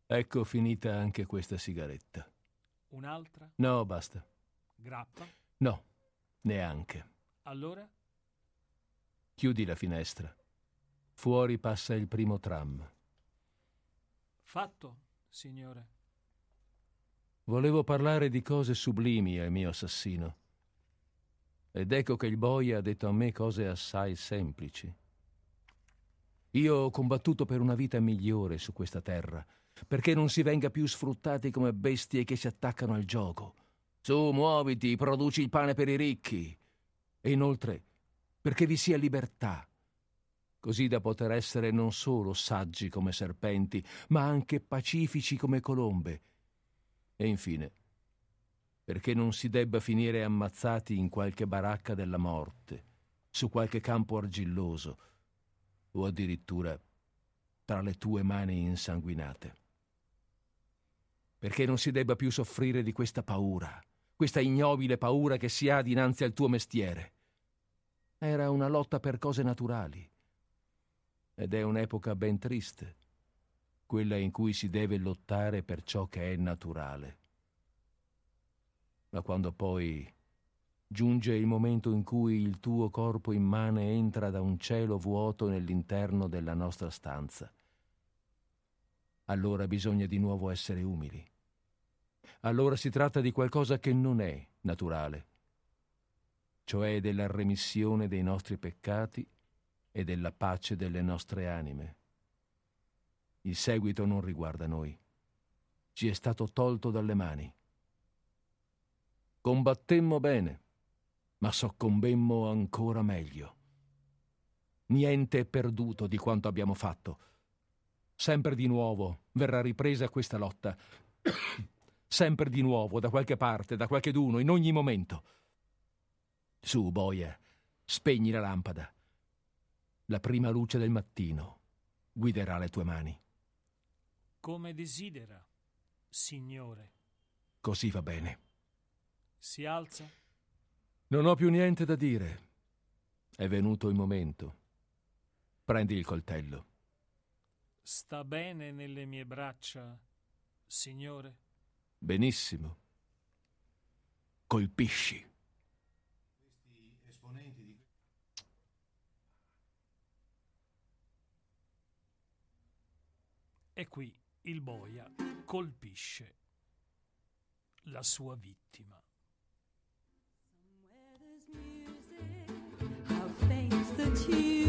Ecco finita anche questa sigaretta. Un'altra? No, basta. Grappa? No, neanche. Allora? Chiudi la finestra. Fuori passa il primo tram. Fatto, signore. Volevo parlare di cose sublimi al mio assassino. Ed ecco che il boia ha detto a me cose assai semplici. Io ho combattuto per una vita migliore su questa terra perché non si venga più sfruttati come bestie che si attaccano al gioco. Su, muoviti, produci il pane per i ricchi. E inoltre, perché vi sia libertà, così da poter essere non solo saggi come serpenti, ma anche pacifici come colombe. E infine, perché non si debba finire ammazzati in qualche baracca della morte, su qualche campo argilloso, o addirittura tra le tue mani insanguinate perché non si debba più soffrire di questa paura, questa ignobile paura che si ha dinanzi al tuo mestiere. Era una lotta per cose naturali. Ed è un'epoca ben triste, quella in cui si deve lottare per ciò che è naturale. Ma quando poi giunge il momento in cui il tuo corpo immane entra da un cielo vuoto nell'interno della nostra stanza, allora bisogna di nuovo essere umili allora si tratta di qualcosa che non è naturale. cioè della remissione dei nostri peccati e della pace delle nostre anime. Il seguito non riguarda noi. Ci è stato tolto dalle mani. Combattemmo bene, ma soccombemmo ancora meglio. Niente è perduto di quanto abbiamo fatto. Sempre di nuovo verrà ripresa questa lotta. Sempre di nuovo, da qualche parte, da qualcheduno, in ogni momento. Su, boia, spegni la lampada. La prima luce del mattino guiderà le tue mani. Come desidera, Signore. Così va bene. Si alza? Non ho più niente da dire. È venuto il momento. Prendi il coltello. Sta bene nelle mie braccia, Signore? Benissimo. Colpisci. E qui il boia colpisce la sua vittima. How faint's the tune?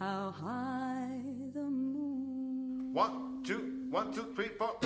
How high the moon. One, two, one, two, three, four.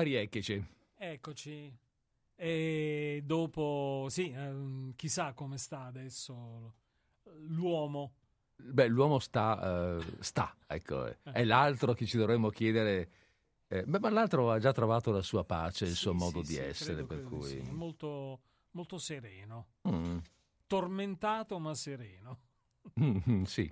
Arieccheci. Eccoci. E dopo, sì, ehm, chissà come sta adesso l'uomo. Beh, l'uomo sta, eh, sta, ecco, eh. è l'altro che ci dovremmo chiedere. eh, beh, ma l'altro ha già trovato la sua pace, il Sì, suo modo sì, di sì, essere, credo- per credo cui... sì. Molto, molto sereno. Mm, Tormentato ma sereno. mm, sì.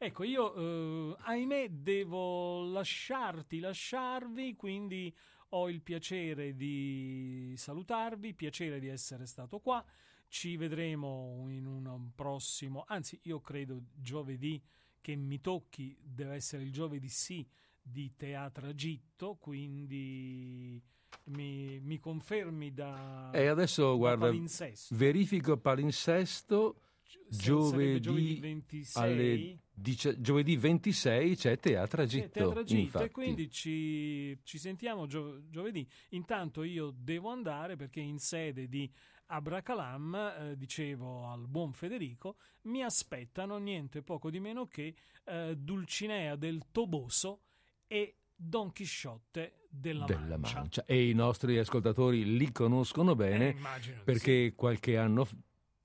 Ecco, io eh, ahimè devo lasciarti, lasciarvi, quindi ho il piacere di salutarvi, piacere di essere stato qua. Ci vedremo in un prossimo, anzi io credo giovedì che mi tocchi, deve essere il giovedì sì di Teatro Agitto, quindi mi, mi confermi da, E adesso, da guarda, palinsesto. verifico palinsesto. Sarebbe giovedì 26 alle dici- giovedì 26 c'è Teatro Agitto, infatti. e quindi ci, ci sentiamo gio- giovedì. Intanto io devo andare perché in sede di Abracalam, eh, dicevo al buon Federico, mi aspettano niente poco di meno che eh, Dulcinea del Toboso e Don Chisciotte della, della Mancia. Mancia. E i nostri ascoltatori li conoscono Eh, bene di perché qualche anno, f-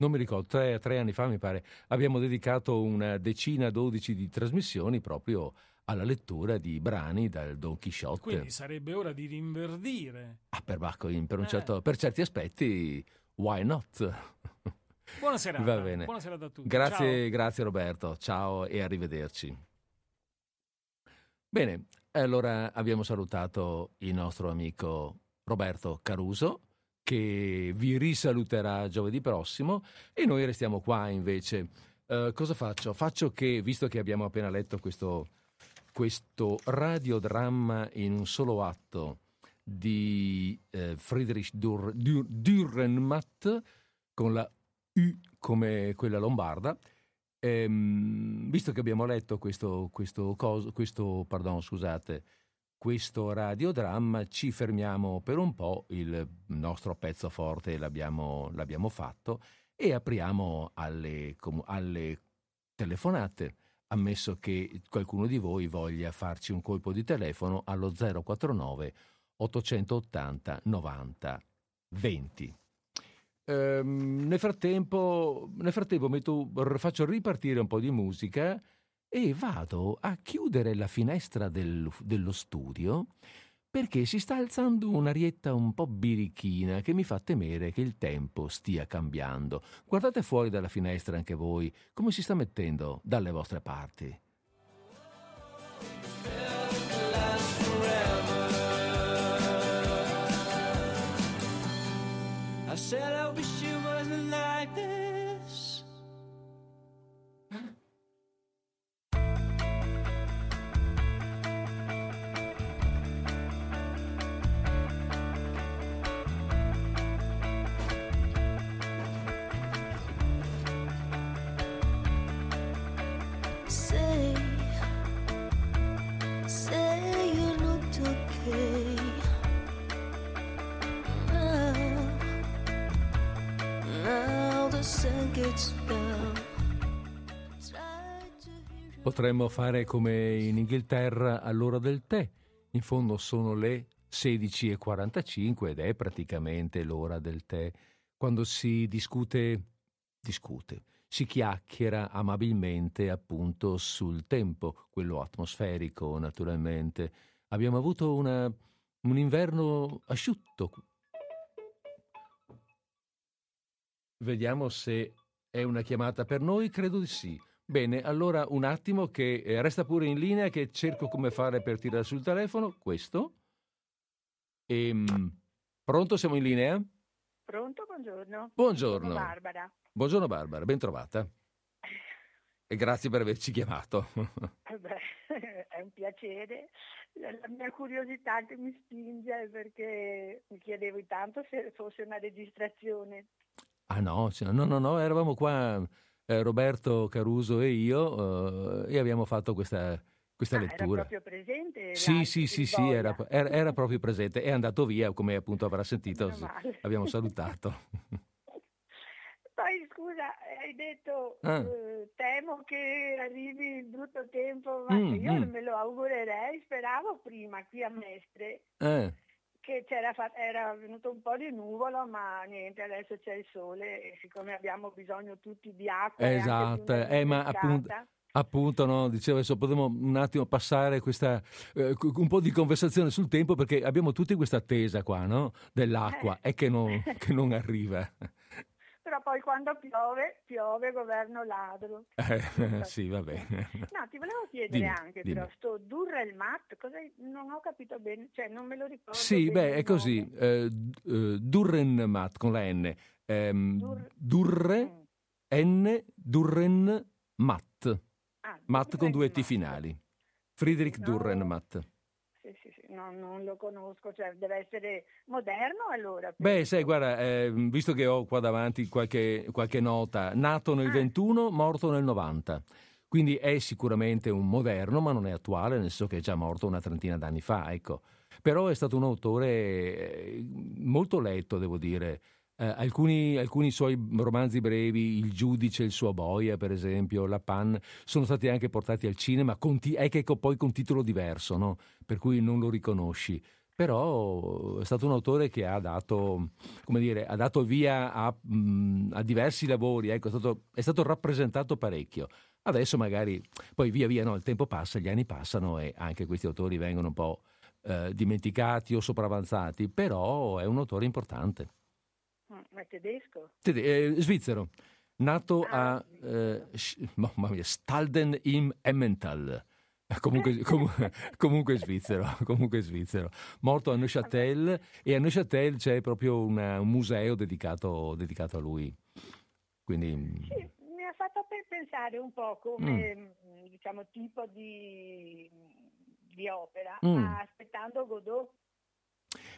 non mi ricordo, tre, tre anni fa mi pare, abbiamo dedicato una decina, dodici di trasmissioni proprio alla lettura di brani dal Don. Chisciotte. Quindi sarebbe ora di rinverdire. Ah, per, Bacco, per, un Eh. certo- per certi aspetti, why not? Buona serata. Va bene. Buona serata a tutti. Grazie, grazie Roberto, ciao e arrivederci. Bene, allora abbiamo salutato il nostro amico Roberto Caruso che vi risaluterà giovedì prossimo e noi restiamo qua invece. Eh, cosa faccio? Faccio che, visto che abbiamo appena letto questo, questo radiodramma in un solo atto di eh, Friedrich Dur- Dur- Dürrenmatt con la U come quella lombarda, ehm, visto che abbiamo letto questo, questo, coso- questo, pardon, scusate, questo radiodramma, ci fermiamo per un po', il nostro pezzo forte l'abbiamo, l'abbiamo fatto e apriamo alle, alle telefonate, ammesso che qualcuno di voi voglia farci un colpo di telefono allo 049 880 90 20. Ehm, nel frattempo, nel frattempo metto- faccio ripartire un po' di musica e vado a chiudere la finestra del- dello studio perché si sta alzando un'arietta un po' birichina che mi fa temere che il tempo stia cambiando. Guardate fuori dalla finestra anche voi come si sta mettendo dalle vostre parti. I said I wish it Potremmo fare come in Inghilterra all'ora del tè. In fondo sono le 16.45 ed è praticamente l'ora del tè, quando si discute, discute, si chiacchiera amabilmente appunto sul tempo, quello atmosferico naturalmente. Abbiamo avuto una- un inverno asciutto. Vediamo se è una chiamata per noi, credo di sì. Bene, allora un attimo che eh, resta pure in linea che cerco come fare per tirare sul telefono. Questo. Ehm, pronto, siamo in linea? Pronto, buongiorno. Buongiorno. Sono Barbara. Buongiorno Barbara, ben trovata. E grazie per averci chiamato. Eh beh, è un piacere. La mia curiosità che mi spinge perché mi chiedevo intanto se fosse una registrazione. ah no, no, no, no, eravamo qua eh, Roberto Caruso e io eh, e abbiamo fatto questa, questa Ah, era lettura. proprio presente? Sì, sì, sì, sì, era, era- era proprio presente. È andato via, come appunto avrà sentito. Abbiamo salutato. Poi scusa, hai detto Ah. eh, temo che arrivi il brutto tempo, ma Mm, io mm. me lo augurerei, speravo prima qui a Mestre Eh, che era venuto un po' di nuvolo, ma niente, adesso c'è il sole e siccome abbiamo bisogno tutti di acqua esatto, eh, ma appunto, appunto no, dicevo adesso potremmo un attimo passare questa, eh, un po' di conversazione sul tempo perché abbiamo tutti questa attesa qua, no? Dell'acqua Eh. e che non, che non arriva. però poi quando piove, piove governo ladro. Eh, sì, va bene. No, ti volevo chiedere Dimmi, anche, dimmi. però, sto Durrelmat, cosa non ho capito bene, cioè non me lo ricordo. Sì, beh, è così. eh, eh, Durrenmatt con la N. Ehm, Dur- Durre, Mm. N, Durrenmatt. Ah, Matt con due T finali. Friedrich No. Sì, sì, no, non lo conosco, cioè deve essere moderno allora. Beh, sai, guarda, eh, visto che ho qua davanti qualche, qualche nota, nato nel Ah. 21, morto nel 90. Quindi è sicuramente un moderno, ma non è attuale, nel senso che è già morto una trentina d'anni fa, ecco. Però è stato un autore eh, molto letto, devo dire. Eh, alcuni, alcuni suoi romanzi brevi, Il giudice, il suo boia, per esempio, La Pan, sono stati anche portati al cinema, con ti- è che co- poi con titolo diverso, no? per cui non lo riconosci. Però è stato un autore che ha dato, dire, ha dato via a, mh, a diversi lavori, ecco, è, stato, è stato rappresentato parecchio. Adesso magari, poi via via, no, il tempo passa, gli anni passano e anche questi autori vengono un po' eh, dimenticati o sopravanzati, però è un autore importante. Mm, Ma è tedesco? Tede- eh, svizzero, nato Ah. a eh, mamma mia, Stalden im Emmental. Eh, Comunque, comu- comunque svizzero, comunque svizzero. Morto a Neuchâtel e a Neuchâtel c'è proprio una- un museo dedicato, dedicato a lui. Quindi mm, Sì, mi ha fatto pe- pensare un po' come mh, diciamo tipo di, di opera, Mm. ma aspettando Godot.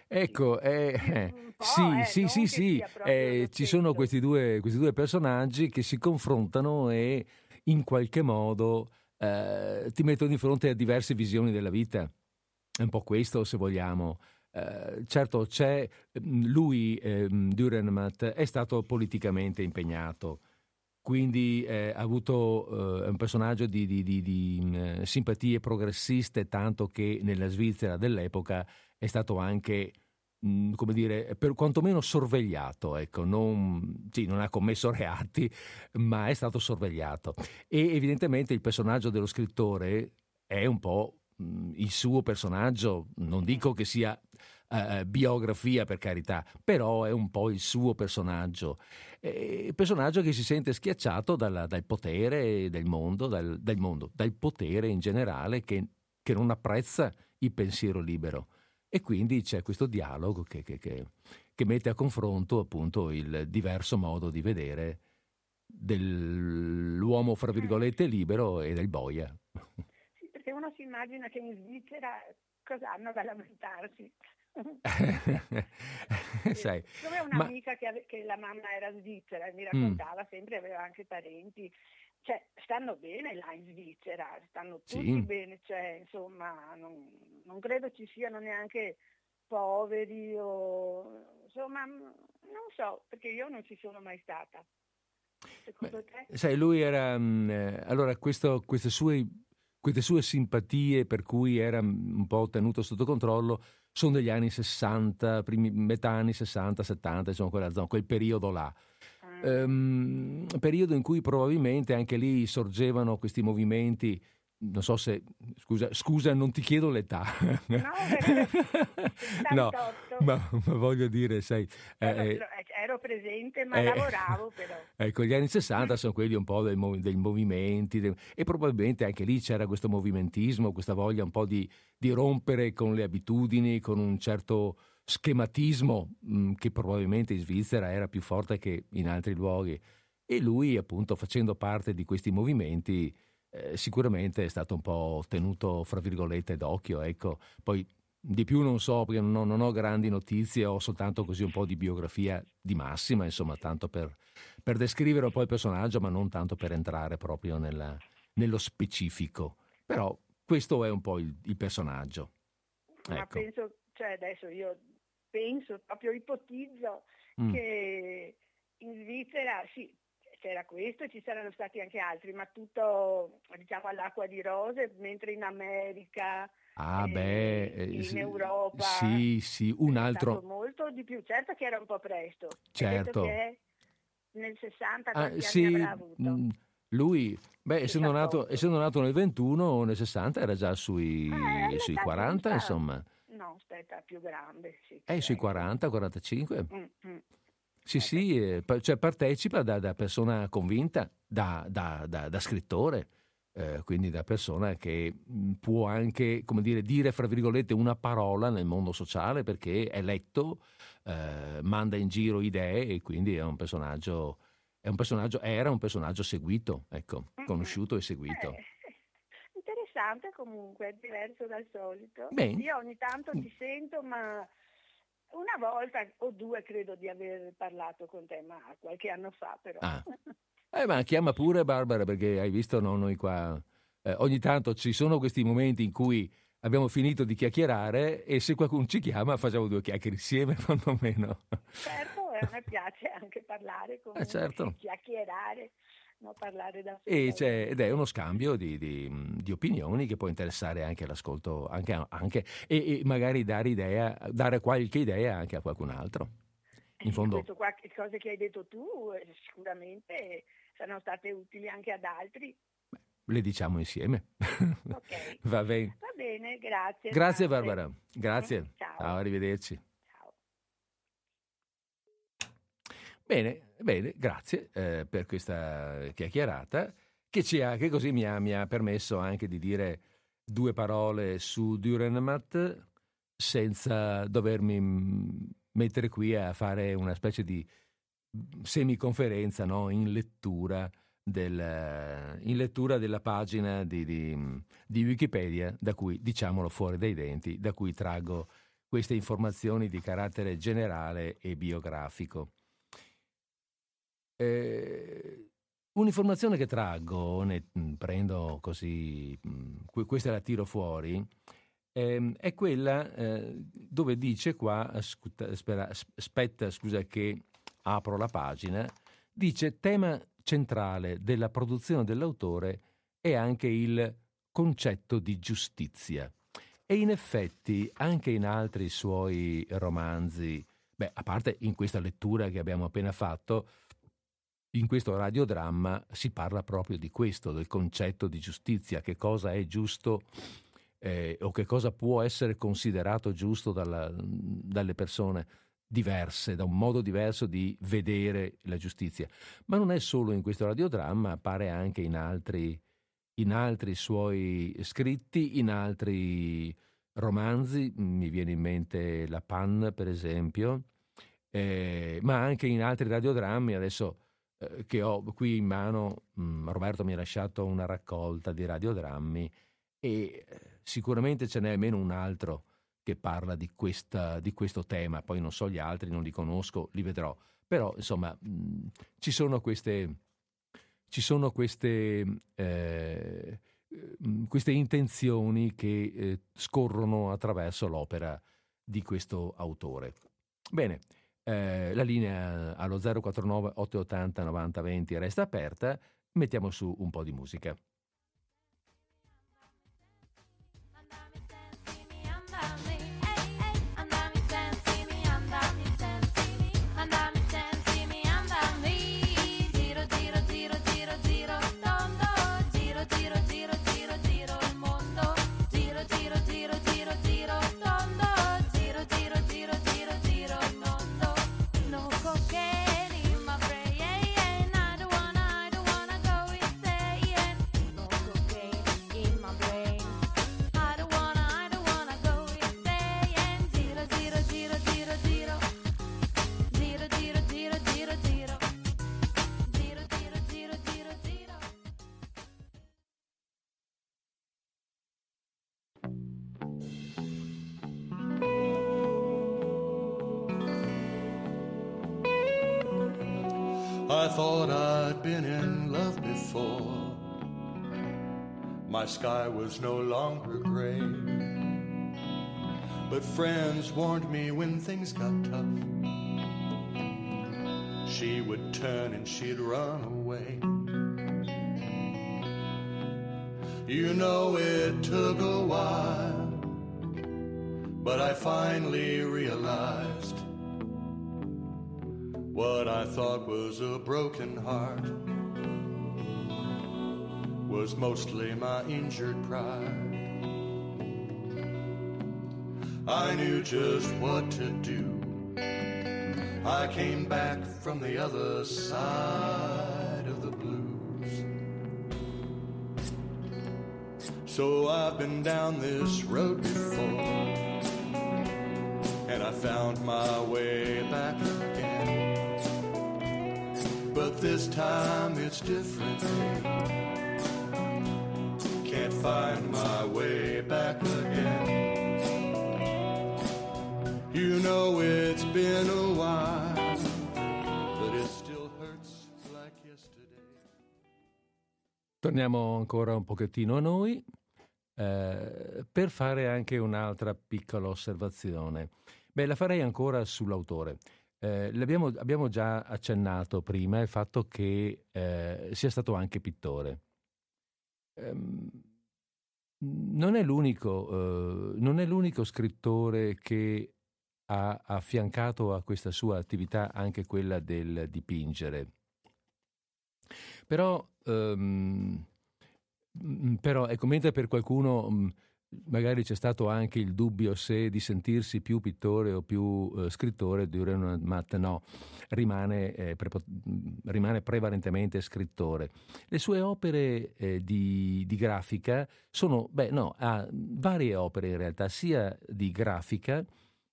Ecco, eh, eh, sì, eh, sì, sì, sì, eh, ci sono questi due, questi due personaggi che si confrontano e in qualche modo eh, ti mettono di fronte a diverse visioni della vita. È un po' questo, se vogliamo. Eh, certo, c'è mm, lui, ehm, Dürrenmatt, è stato politicamente impegnato, quindi eh, ha avuto eh, un personaggio di, di- di- di, mm, simpatie progressiste, tanto che nella Svizzera dell'epoca è stato anche, mh, come dire, per quantomeno sorvegliato, ecco, non, sì, non ha commesso reati, ma è stato sorvegliato. E evidentemente il personaggio dello scrittore è un po' mh, il suo personaggio, non dico che sia eh, biografia per carità, però è un po' il suo personaggio. Eh, personaggio che si sente schiacciato dalla- dal potere del mondo, dal, del mondo, dal potere in generale che, che non apprezza il pensiero libero. E quindi c'è questo dialogo che, che- che- che mette a confronto appunto il diverso modo di vedere dell'uomo, fra virgolette, libero e del boia. Sì, perché uno si immagina che in Svizzera cosa hanno da lamentarsi. Sai, Come ma- un'amica che, ave- che la mamma era svizzera e Mm. mi raccontava sempre, aveva anche parenti, cioè stanno bene là in Svizzera, stanno tutti Sì. bene, cioè insomma non, non credo ci siano neanche poveri o insomma non so, perché io non ci sono mai stata. Secondo te? Sai, lui era... eh, allora, questo- queste, sue, queste sue simpatie per cui era un po' tenuto sotto controllo sono degli anni 60, primi, metà anni 60, 70, insomma, quella zona, quel periodo là. Ehm, periodo in cui probabilmente anche lì sorgevano questi movimenti. Non so se, scusa, scusa non ti chiedo l'età. No, perché- No, 78. ma, ma voglio dire, sai, eh, ero, eh, ero presente ma eh, lavoravo però. Ecco, gli anni 60 sono quelli un po' movi- dei movimenti de- e probabilmente anche lì c'era questo movimentismo, questa voglia un po' di, di rompere con le abitudini, con un certo schematismo mh, che probabilmente in Svizzera era più forte che in altri luoghi. E lui, appunto, facendo parte di questi movimenti, eh, sicuramente è stato un po' tenuto, fra virgolette, d'occhio. Ecco. Poi di più non so, perché non ho, non ho grandi notizie, ho soltanto così un po' di biografia di massima, insomma, tanto per, per descrivere un po' il personaggio, ma non tanto per entrare proprio nella- nello specifico. Però questo è un po' il, il personaggio. Ma Ecco. penso, cioè adesso io penso, proprio ipotizzo Mm. che in Svizzera sì, c'era questo e ci saranno stati anche altri, ma tutto diciamo all'acqua di rose, mentre in America, Ah, eh, beh, eh, in sì, Europa Sì, sì, un altro. molto di più. Certo che era un po' presto. Certo. che nel 60 Ah, sì, avrà avuto? mm, lui, beh, essendo nato, 68. essendo nato nel 21, nel 60 era già sui, Eh, sui l'età 40, giusta. insomma. No, aspetta, più grande. Sì, Eh, sui ecco. 40, 45. Mm, mm. Sì, sì, eh, pa- cioè partecipa da, da persona convinta, da, da- da- da scrittore, eh, quindi da persona che mh, può anche, come dire, dire, fra virgolette, una parola nel mondo sociale perché è letto, eh, manda in giro idee e quindi è un personaggio, è un personaggio era un personaggio seguito, ecco, conosciuto e seguito. Interessante comunque, diverso dal solito. Bene. Io ogni tanto ti sento, ma una volta o due credo di aver parlato con te, ma qualche anno fa però. Ah. Eh, ma chiama pure Barbara perché hai visto no, noi qua eh, ogni tanto ci sono questi momenti in cui abbiamo finito di chiacchierare e se qualcuno ci chiama facciamo due chiacchiere insieme quantomeno. Certo, a me piace anche parlare con Eh, certo. chiacchierare, non parlare da E c'è- ed è uno scambio di, di- di opinioni che può interessare anche l'ascolto, anche, anche- e, e magari dare, idea, dare qualche idea anche a qualcun altro. In fondo, Questo qua, cose che hai detto tu eh, sicuramente saranno state utili anche ad altri. le diciamo insieme. Ok. Va bene. Va bene, grazie. Grazie. Barbara, grazie. Ciao. Ciao, arrivederci. Ciao. Bene, bene, grazie eh, per questa chiacchierata che, ci ha, che così mi ha, mi ha permesso anche di dire due parole su Dürrenmatt senza dovermi mm, mettere qui a fare una specie di semiconferenza no? in, lettura del, in lettura della pagina di, di, di Wikipedia da cui, diciamolo fuori dai denti, da cui traggo queste informazioni di carattere generale e biografico. Eh, un'informazione che traggo, ne prendo così, questa la tiro fuori, ehm, è quella eh, dove dice qua, ascolta, spera- as- aspetta scusa che apro la pagina, dice tema centrale della produzione dell'autore è anche il concetto di giustizia. E in effetti anche in altri suoi romanzi, beh, a parte in questa lettura che abbiamo appena fatto, in questo radiodramma si parla proprio di questo, del concetto di giustizia, che cosa è giusto eh, o che cosa può essere considerato giusto dalla- dalle persone diverse, da un modo diverso di vedere la giustizia. Ma non è solo in questo radiodramma, appare anche in altri, in altri suoi scritti, in altri romanzi, mi viene in mente La Pan, per esempio, eh, ma anche in altri radiodrammi. Adesso che ho qui in mano, mh, Roberto mi ha lasciato una raccolta di radiodrammi e eh, sicuramente ce n'è almeno un altro che parla di, questa, di questo tema, poi non so gli altri, non li conosco, li vedrò, però insomma mh, ci sono queste, ci sono queste, eh, mh, queste intenzioni che eh, scorrono attraverso l'opera di questo autore. Bene, eh, la linea allo 049 880 90 20 resta aperta, mettiamo su un po' di musica. Sky was no longer gray. But friends warned me when things got tough. she would turn and she'd run away. You know it took a while, but I finally realized what I thought was a broken heart was mostly my injured pride. I knew just what to do. I came back from the other side of the blues. So I've been down this road before, and I found my way back again. But this time it's different. Find my way back again. You know it's been a while, but it still hurts like yesterday. Torniamo ancora un pochettino a noi eh, per fare anche un'altra piccola osservazione. Beh, la farei ancora sull'autore. Eh, abbiamo già accennato prima il fatto che eh, sia stato anche pittore. Ehm, non, è l'unico, eh, non è l'unico scrittore che ha affiancato a questa sua attività anche quella del dipingere. Però, ehm, però ecco, mentre per qualcuno magari c'è stato anche il dubbio se di sentirsi più pittore o più eh, scrittore, Duran Matt no, rimane, eh, prepo- mm, rimane prevalentemente scrittore. Le sue opere eh, di, di grafica sono, beh no, ha varie opere in realtà, sia di grafica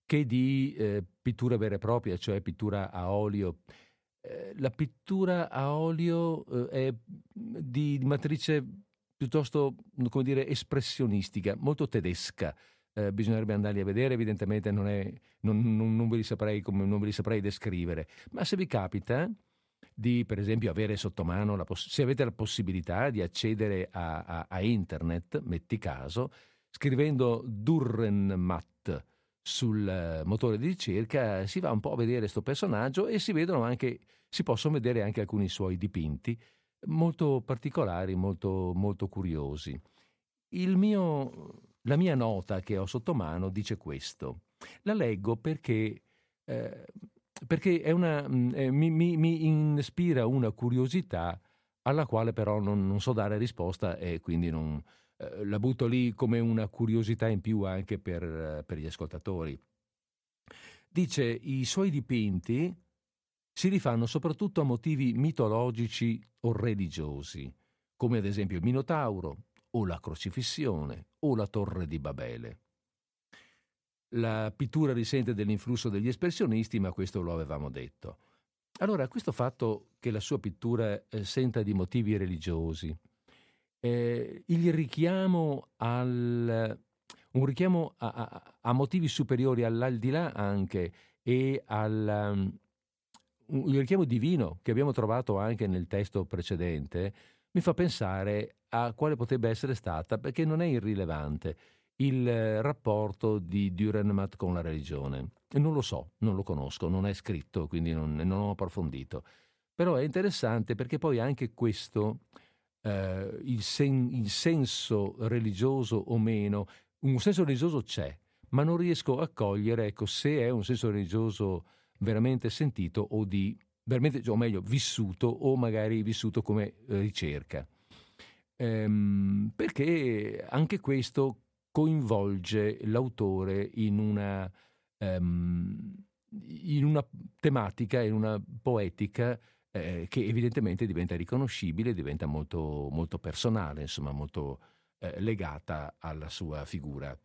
che di eh, pittura vera e propria, cioè pittura a olio. Eh, la pittura a olio eh, è di matrice piuttosto, come dire, espressionistica, molto tedesca. Eh, bisognerebbe andarli a vedere, evidentemente non, è, non, non- non ve li saprei, come, non ve li saprei descrivere. Ma se vi capita di, per esempio, avere sotto mano, la poss- se avete la possibilità di accedere a, a- a internet, metti caso, scrivendo Durrenmatt sul eh, motore di ricerca, si va un po' a vedere questo personaggio e si anche, si possono vedere anche alcuni suoi dipinti molto particolari, molto, molto curiosi. Mio, la mia nota che ho sotto mano dice questo. La leggo perché, eh, perché una, mm, eh, mi, mi- mi ispira una curiosità alla quale però non, non so dare risposta e quindi non, eh, la butto lì come una curiosità in più anche per, eh, per gli ascoltatori. Dice i suoi dipinti si rifanno soprattutto a motivi mitologici o religiosi, come ad esempio il Minotauro o la crocifissione o la Torre di Babele. La pittura risente dell'influsso degli espressionisti, ma questo lo avevamo detto. Allora, questo fatto che la sua pittura eh, senta di motivi religiosi, eh, il richiamo al un richiamo a, a- a motivi superiori all'aldilà anche e al il richiamo divino che abbiamo trovato anche nel testo precedente mi fa pensare a quale potrebbe essere stata, perché non è irrilevante, il eh, rapporto di Dürrenmatt con la religione. Non lo so, non lo conosco, non è scritto, quindi non, non ho approfondito. Però è interessante perché poi anche questo, eh, il, sen- il senso religioso o meno, un senso religioso c'è, ma non riesco a cogliere ecco, se è un senso religioso veramente sentito o di veramente, o meglio, vissuto o magari vissuto come eh, ricerca. Ehm, perché anche questo coinvolge l'autore in una, ehm, in una tematica, in una poetica eh, che evidentemente diventa riconoscibile, diventa molto, molto personale, insomma, molto eh, legata alla sua figura.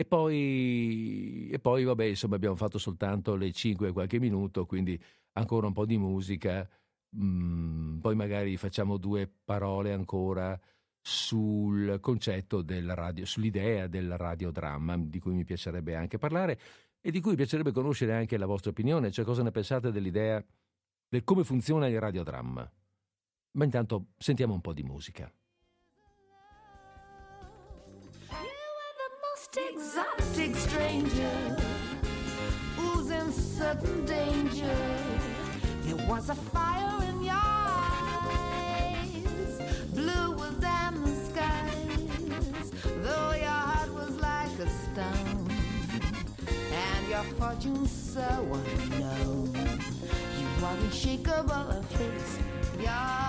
E poi, e poi, vabbè, insomma, abbiamo fatto soltanto le 5 e qualche minuto, quindi ancora un po' di musica. Mm, poi magari facciamo due parole ancora sul concetto del radio, sull'idea del radiodramma, di cui mi piacerebbe anche parlare e di cui mi piacerebbe conoscere anche la vostra opinione, cioè cosa ne pensate dell'idea del come funziona il radiodramma. Ma intanto sentiamo un po' di musica. Most exotic stranger who's in sudden danger. There was a fire in your eyes, bluer than the skies, though your heart was like a stone, and your fortune so unknown. You are unshakable of face, your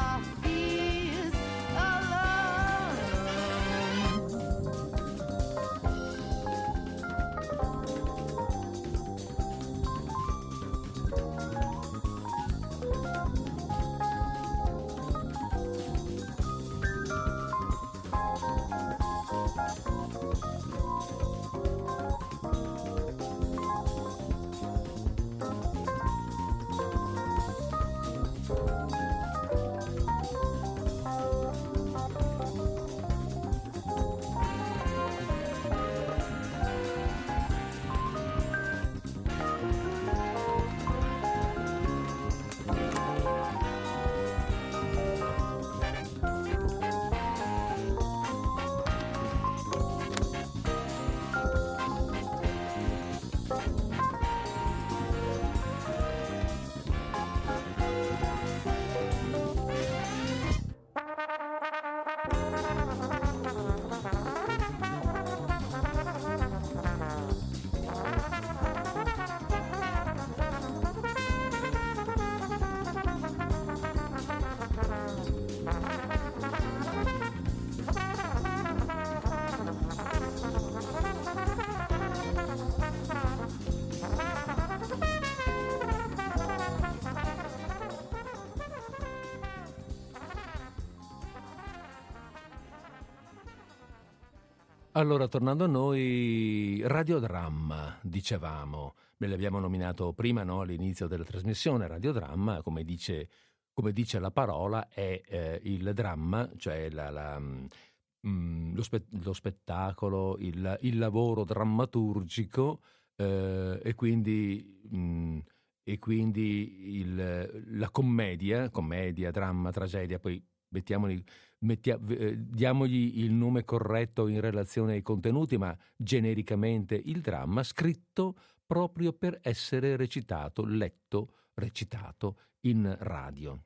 Allora, tornando a noi, radiodramma, dicevamo, ve l'abbiamo nominato prima no, all'inizio della trasmissione, radiodramma, come dice, come dice la parola, è eh, il dramma, cioè la, la, mm, lo, spe- lo spettacolo, il, il lavoro drammaturgico eh, e quindi, mm, e quindi il- la commedia, commedia, dramma, tragedia, poi mettiamoli, mettia- eh, diamogli il nome corretto in relazione ai contenuti, ma genericamente il dramma scritto proprio per essere recitato, letto, recitato in radio.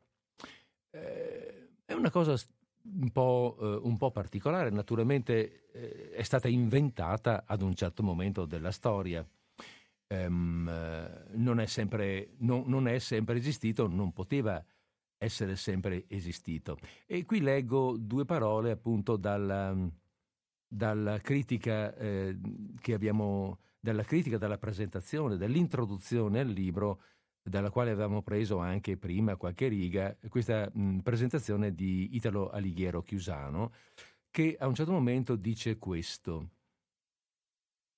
Eh, è una cosa un po', eh, un po' particolare, naturalmente eh, è stata inventata ad un certo momento della storia. Eh, non, è sempre, non- non è sempre esistito, non poteva essere sempre esistito. E qui leggo due parole appunto dalla, dalla critica eh, che abbiamo, dalla critica, dalla presentazione, dall'introduzione al libro, dalla quale avevamo preso anche prima qualche riga, questa mh, presentazione di Italo Alighiero Chiusano, che a un certo momento dice questo.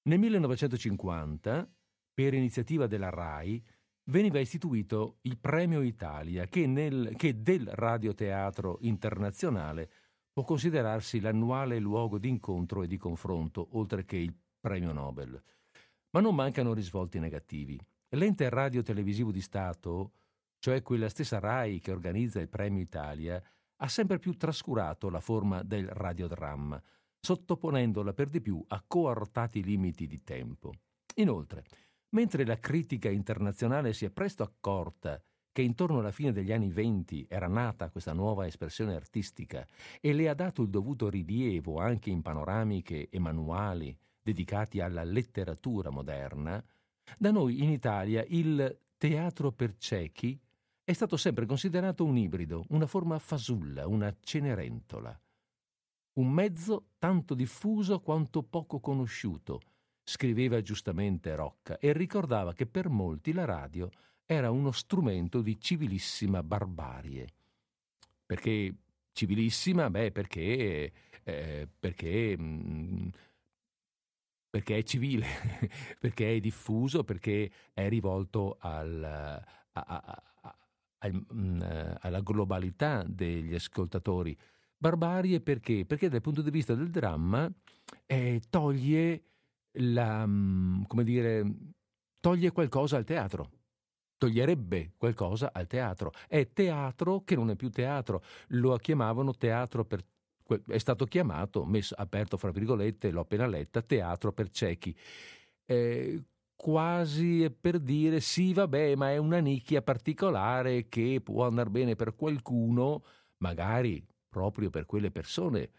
Nel 1950, per iniziativa della RAI, veniva istituito il Premio Italia, che, nel- che del radioteatro internazionale può considerarsi l'annuale luogo di incontro e di confronto, oltre che il Premio Nobel. Ma non mancano risvolti negativi. L'ente radio-televisivo di Stato, cioè quella stessa RAI che organizza il Premio Italia, ha sempre più trascurato la forma del radiodramma, sottoponendola per di più a coartati limiti di tempo. Inoltre, mentre la critica internazionale si è presto accorta che intorno alla fine degli anni venti era nata questa nuova espressione artistica e le ha dato il dovuto rilievo anche in panoramiche e manuali dedicati alla letteratura moderna, da noi in Italia il teatro per ciechi è stato sempre considerato un ibrido, una forma fasulla, una cenerentola. Un mezzo tanto diffuso quanto poco conosciuto, scriveva giustamente Rocca e ricordava che per molti la radio era uno strumento di civilissima barbarie. Perché civilissima? Beh, perché, eh, perché, mm, perché è civile, perché è diffuso, perché è rivolto al, a- a- a- al- mm, alla globalità degli ascoltatori. Barbarie perché? Perché dal punto di vista del dramma eh, toglie la, mm, come dire, toglie qualcosa al teatro. Toglierebbe qualcosa al teatro. È teatro che non è più teatro. Lo chiamavano teatro per. È stato chiamato, messo, aperto fra virgolette, l'ho appena letta, teatro per ciechi. Eh, quasi per dire sì, vabbè, ma è una nicchia particolare che può andare bene per qualcuno, magari proprio per quelle persone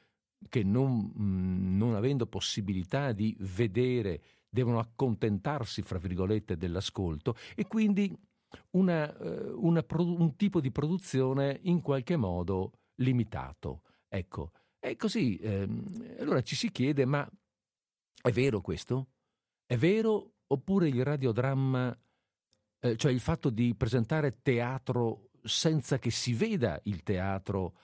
che non, mh, non avendo possibilità di vedere devono accontentarsi, fra virgolette, dell'ascolto e quindi una, eh, una un tipo di produzione in qualche modo limitato. Ecco, e così ehm, allora ci si chiede, ma è vero questo? È vero oppure il radiodramma, eh, cioè il fatto di presentare teatro senza che si veda il teatro,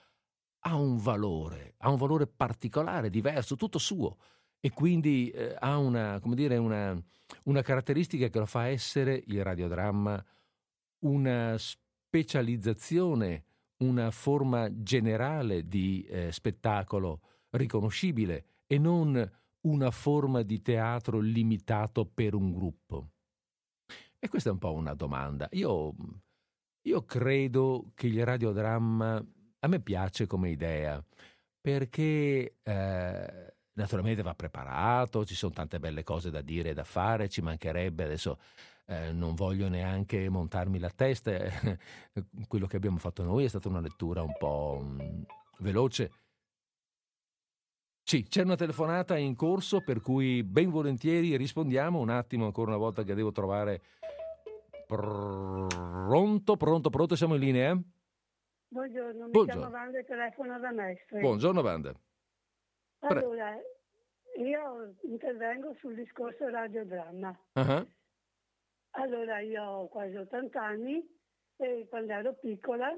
ha un valore, ha un valore particolare, diverso, tutto suo e quindi eh, ha una, dire, una, una caratteristica che lo fa essere il radiodramma una specializzazione, una forma generale di eh, spettacolo riconoscibile e non una forma di teatro limitato per un gruppo. E questa è un po' una domanda. Io, io credo che il radiodramma a me piace come idea perché eh, naturalmente va preparato, ci sono tante belle cose da dire e da fare, ci mancherebbe adesso eh, non voglio neanche montarmi la testa, eh, quello che abbiamo fatto noi è stata una lettura un po' mh, veloce. Sì, c'è una telefonata in corso per cui ben volentieri rispondiamo un attimo ancora una volta che devo trovare pronto, pronto, pronto, siamo in linea? Buongiorno, mi Buongiorno. chiamo Wanda e telefono da Mestre. Buongiorno Wanda. Pre- Allora, io intervengo sul discorso radiodramma. Ah, Allora, io ho quasi 80 anni e quando ero piccola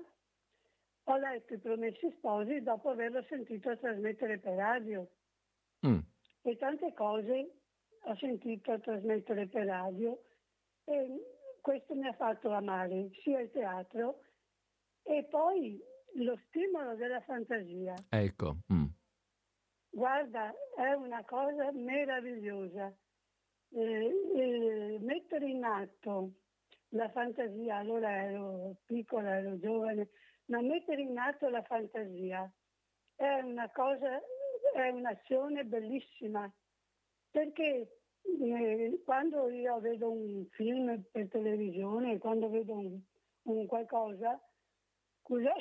ho letto I Promessi Sposi dopo averlo sentito trasmettere per radio. mm, E tante cose ho sentito trasmettere per radio e questo mi ha fatto amare sia il teatro e poi lo stimolo della fantasia. ecco. mm. Guarda, è una cosa meravigliosa. Eh, eh, mettere in atto la fantasia, allora ero piccola, ero giovane, ma mettere in atto la fantasia è una cosa, è un'azione bellissima, perché eh, quando io vedo un film per televisione, quando vedo un, un qualcosa, scusa,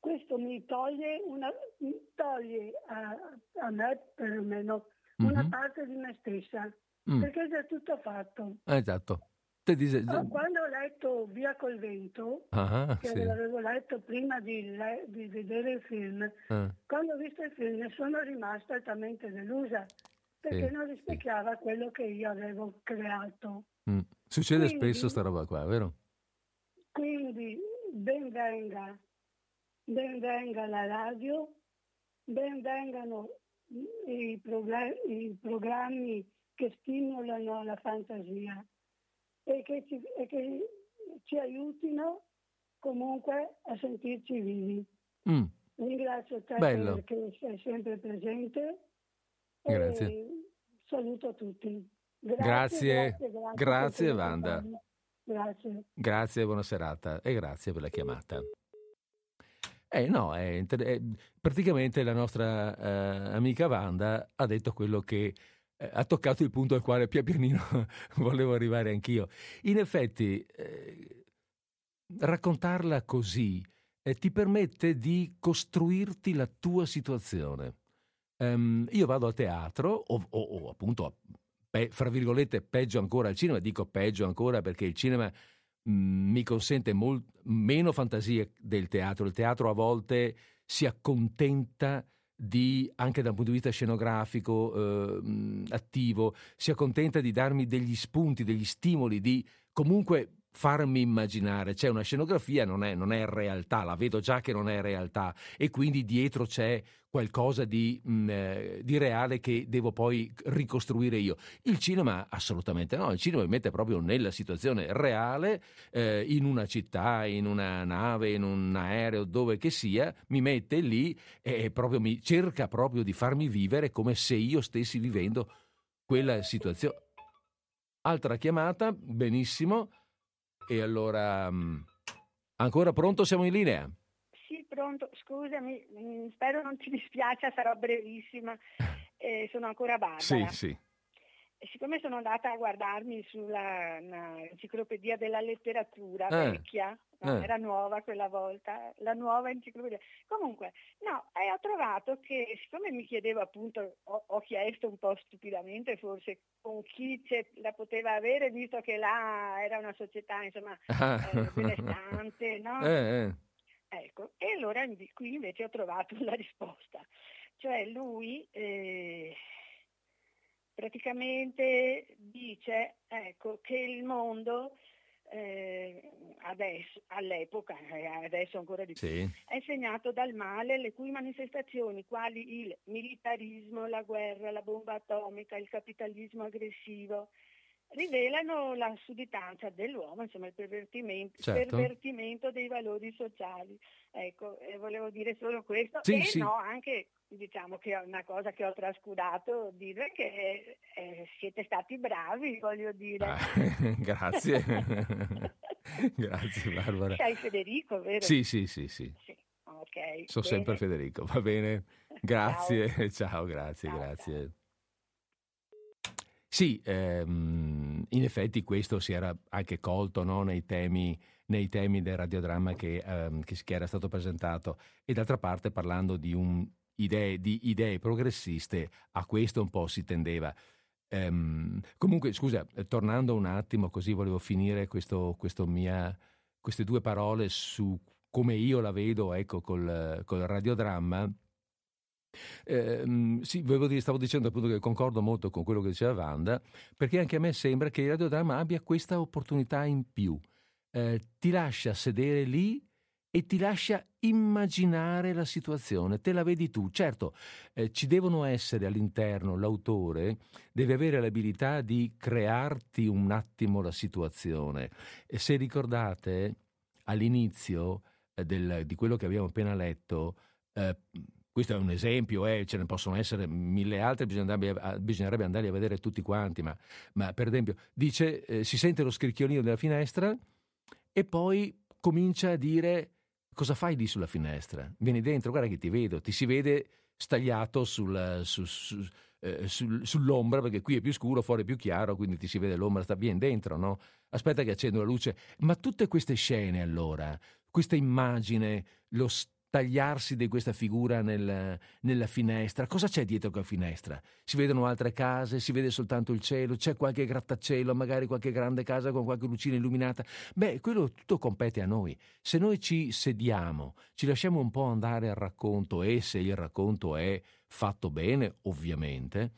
questo mi toglie, una, mi toglie a, a me perlomeno una Mhm. parte di me stessa, Mm. perché è già tutto fatto. Esatto. Te dice- Oh, Quando ho letto Via col vento, Ah, che sì. l'avevo letto prima di, le- di vedere il film, Ah, quando ho visto il film sono rimasta altamente delusa, perché Sì, non rispecchiava quello che io avevo creato. mm. Succede Quindi- spesso sta roba qua, vero? Quindi ben venga, ben venga la radio, ben vengano i, progle- i programmi che stimolano la fantasia e che ci, e che ci aiutino comunque a sentirci vivi. Mm, Ringrazio te Bello. perché sei sempre presente Grazie. e saluto tutti. Grazie, grazie, grazie grazie, Wanda. Grazie. Grazie, buona serata e grazie per la chiamata. Eh no, è inter- è- praticamente la nostra eh, amica Wanda ha detto quello che eh, ha toccato il punto al quale pian pianino volevo arrivare anch'io. In effetti, eh, raccontarla così eh, ti permette di costruirti la tua situazione. Ehm, io vado a teatro o, o- o appunto, pe- fra virgolette, peggio ancora al cinema, dico peggio ancora perché il cinema mh, mi consente mol- meno fantasia del teatro. Il teatro a volte si accontenta di, anche dal punto di vista scenografico eh, attivo, si accontenta di darmi degli spunti, degli stimoli, di comunque farmi immaginare. C'è una scenografia, non è, non è realtà, la vedo già che non è realtà e quindi dietro c'è qualcosa di, mh, eh, di reale che devo poi ricostruire io. Il cinema assolutamente no, il cinema mi mette proprio nella situazione reale, eh, in una città, in una nave, in un aereo, dove che sia, mi mette lì e proprio mi cerca proprio di farmi vivere come se io stessi vivendo quella situazione. Altra chiamata, benissimo. E allora, mh, ancora pronto? Siamo in linea. Sì, pronto, scusami, mm, spero non ti dispiace, sarò brevissima. eh, sono ancora Barbara. Sì, sì. E siccome sono andata a guardarmi sulla enciclopedia della letteratura Eh, vecchia, no, eh. era nuova quella volta, la nuova enciclopedia. Comunque, no, e ho trovato che siccome mi chiedevo appunto, ho, ho chiesto un po' stupidamente forse con chi ce- la poteva avere, visto che là era una società insomma Ah. eh, benestante, no? Eh, eh. Ecco, e allora qui invece ho trovato la risposta. Cioè lui eh, praticamente dice ecco, che il mondo eh, adesso, all'epoca, e adesso ancora di più, Sì. è segnato dal male le cui manifestazioni, quali il militarismo, la guerra, la bomba atomica, il capitalismo aggressivo, rivelano la sudditanza dell'uomo, insomma il pervertimento, Certo. pervertimento dei valori sociali. Ecco, eh, volevo dire solo questo Sì, e sì. no, anche diciamo che è una cosa che ho trascurato dire che eh, siete stati bravi, voglio dire. Ah, grazie. Grazie Barbara. Sei Federico, vero? Sì, sì, sì, sì. Ok. Sono sempre Federico, va bene? Grazie, ciao, grazie, grazie. Sì, ehm, in effetti questo si era anche colto no, nei, temi, nei temi del radiodramma che, ehm, che che era stato presentato e d'altra parte parlando di, un- idee, di idee progressiste, a questo un po' si tendeva. Ehm, comunque, scusa, tornando un attimo, così volevo finire questo, questo mia, queste due parole su come io la vedo ecco, col, col radiodramma. Ehm, sì, dire, stavo dicendo appunto che concordo molto con quello che diceva Wanda, perché anche a me sembra che il radiodramma abbia questa opportunità in più. Eh, ti lascia sedere lì e ti lascia immaginare la situazione, te la vedi tu. Certo, eh, ci devono essere all'interno, l'autore deve avere l'abilità di crearti un attimo la situazione. E se ricordate, all'inizio eh, del- di quello che abbiamo appena letto, eh, questo è un esempio, eh, ce ne possono essere mille altri, bisognerebbe, andarli a vedere tutti quanti, ma, ma per esempio dice, eh, si sente lo scricchiolino della finestra e poi comincia a dire cosa fai lì sulla finestra? Vieni dentro, guarda che ti vedo, ti si vede stagliato sul- su- su- eh, sul- sull'ombra perché qui è più scuro, fuori è più chiaro, quindi ti si vede l'ombra, sta bien dentro, no? Aspetta che accendo la luce. Ma tutte queste scene allora, questa immagine, lo stagliarsi di questa figura nel- nella finestra, cosa c'è dietro quella finestra? Si vedono altre case, si vede soltanto il cielo, c'è qualche grattacielo, magari qualche grande casa con qualche lucina illuminata. Beh, quello tutto compete a noi. Se noi ci sediamo, ci lasciamo un po' andare al racconto e se il racconto è fatto bene, ovviamente,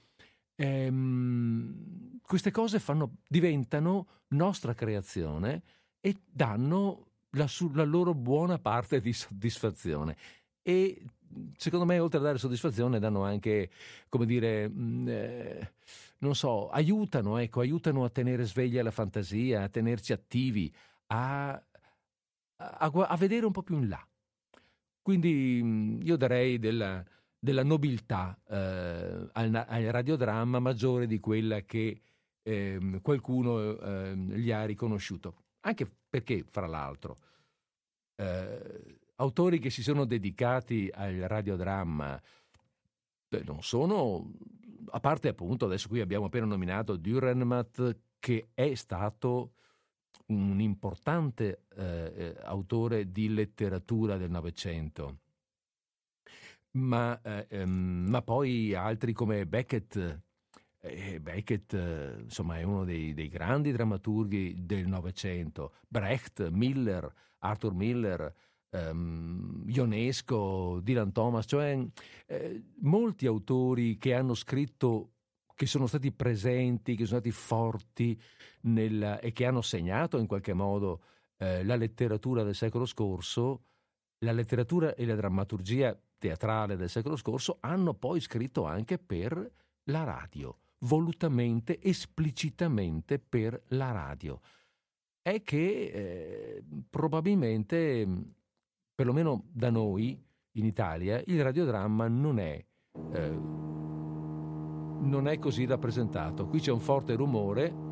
ehm, queste cose fanno- diventano nostra creazione e danno la, su- loro buona parte di soddisfazione. E secondo me, oltre a dare soddisfazione, danno anche, come dire, mh, eh, non so, aiutano, ecco, aiutano a tenere sveglia la fantasia, a tenerci attivi, a, a- a- vedere un po' più in là. Quindi mh, io darei della, della nobiltà eh, al, al radiodramma maggiore di quella che ehm, qualcuno ehm, gli ha riconosciuto. Anche perché, fra l'altro, eh, autori che si sono dedicati al radiodramma beh, non sono, a parte appunto, adesso qui abbiamo appena nominato Dürrenmatt, che è stato un importante eh, autore di letteratura del Novecento. Ma, eh, ehm, ma poi altri come Beckett, eh, Beckett eh, insomma è uno dei, dei grandi drammaturghi del Novecento, Brecht, Miller, Arthur Miller, ehm, Ionesco, Dylan Thomas, cioè eh, molti autori che hanno scritto che sono stati presenti, che sono stati forti nel- e che hanno segnato in qualche modo eh, la letteratura del secolo scorso, la letteratura e la drammaturgia teatrale del secolo scorso hanno poi scritto anche per la radio, volutamente, esplicitamente per la radio. È che eh, probabilmente, perlomeno da noi in Italia, il radiodramma non è, eh, non è così rappresentato. Qui c'è un forte rumore.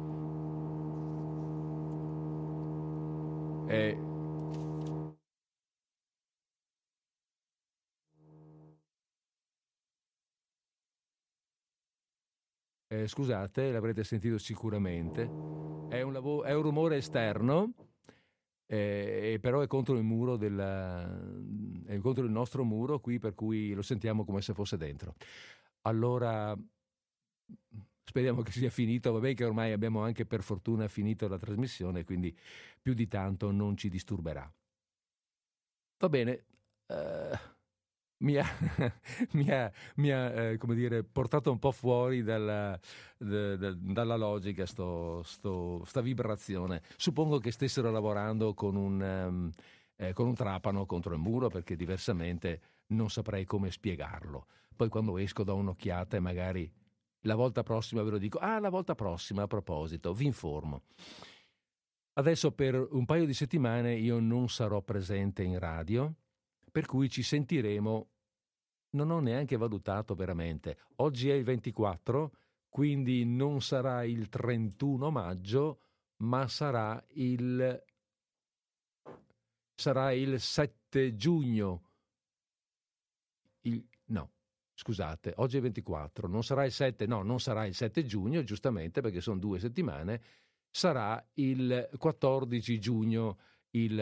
Eh, eh, scusate, l'avrete sentito sicuramente, è un, lavo- è un rumore esterno, eh, però è contro il muro della, è contro il nostro muro qui, per cui lo sentiamo come se fosse dentro. Allora, speriamo che sia finito, vabbè che ormai abbiamo anche per fortuna finito la trasmissione, quindi più di tanto non ci disturberà. Va bene. eh, mi ha, mi ha- mi ha, eh, come dire, portato un po' fuori dalla, da- da- dalla logica sto, sto- sta vibrazione. Suppongo che stessero lavorando con un, ehm, eh, con un trapano contro il muro perché diversamente non saprei come spiegarlo. Poi quando esco do un'occhiata e magari la volta prossima ve lo dico. Ah, la volta prossima a proposito, vi informo. Adesso per un paio di settimane io non sarò presente in radio, per cui ci sentiremo. Non ho neanche valutato veramente. Oggi è il 24, quindi non sarà il 31 maggio, ma sarà il sarà il 7 giugno. Il- no, scusate, oggi è il 24, non sarà il 7, no, non sarà il 7 giugno, giustamente perché sono due settimane, sarà il 14 giugno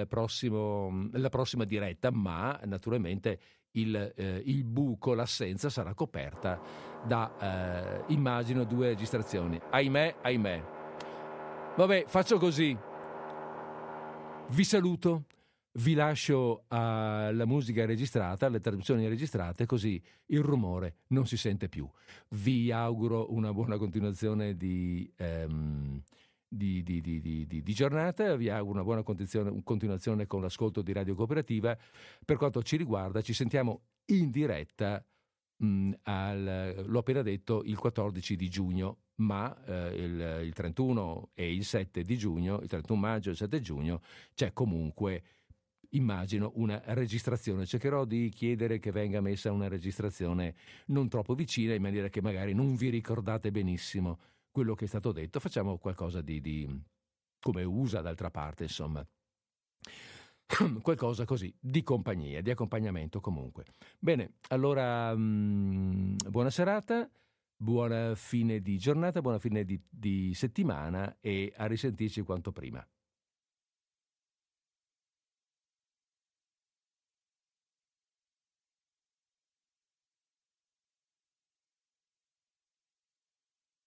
prossimo- la prossima diretta, ma naturalmente il, eh, il buco, l'assenza sarà coperta da, eh, immagino, due registrazioni. Ahimè, ahimè. Vabbè, faccio così. Vi saluto, vi lascio alla musica registrata, alle trasmissioni registrate, così il rumore non si sente più. Vi auguro una buona continuazione di, ehm, di, di- di- di- giornata, vi auguro una buona continuazione, con l'ascolto di Radio Cooperativa. Per quanto ci riguarda, ci sentiamo in diretta mh, al- l'ho appena detto, il 14 di giugno, ma eh, il, il 31 e il 7 di giugno, il 31 maggio e il 7 giugno, c'è comunque, immagino, una registrazione. Cercherò di chiedere che venga messa una registrazione non troppo vicina, in maniera che magari non vi ricordate benissimo quello che è stato detto. Facciamo qualcosa di, di come usa d'altra parte, insomma. Qualcosa così, di compagnia, di accompagnamento comunque. Bene, allora mm, buona serata, buona fine di giornata, buona fine di, di settimana e a risentirci quanto prima.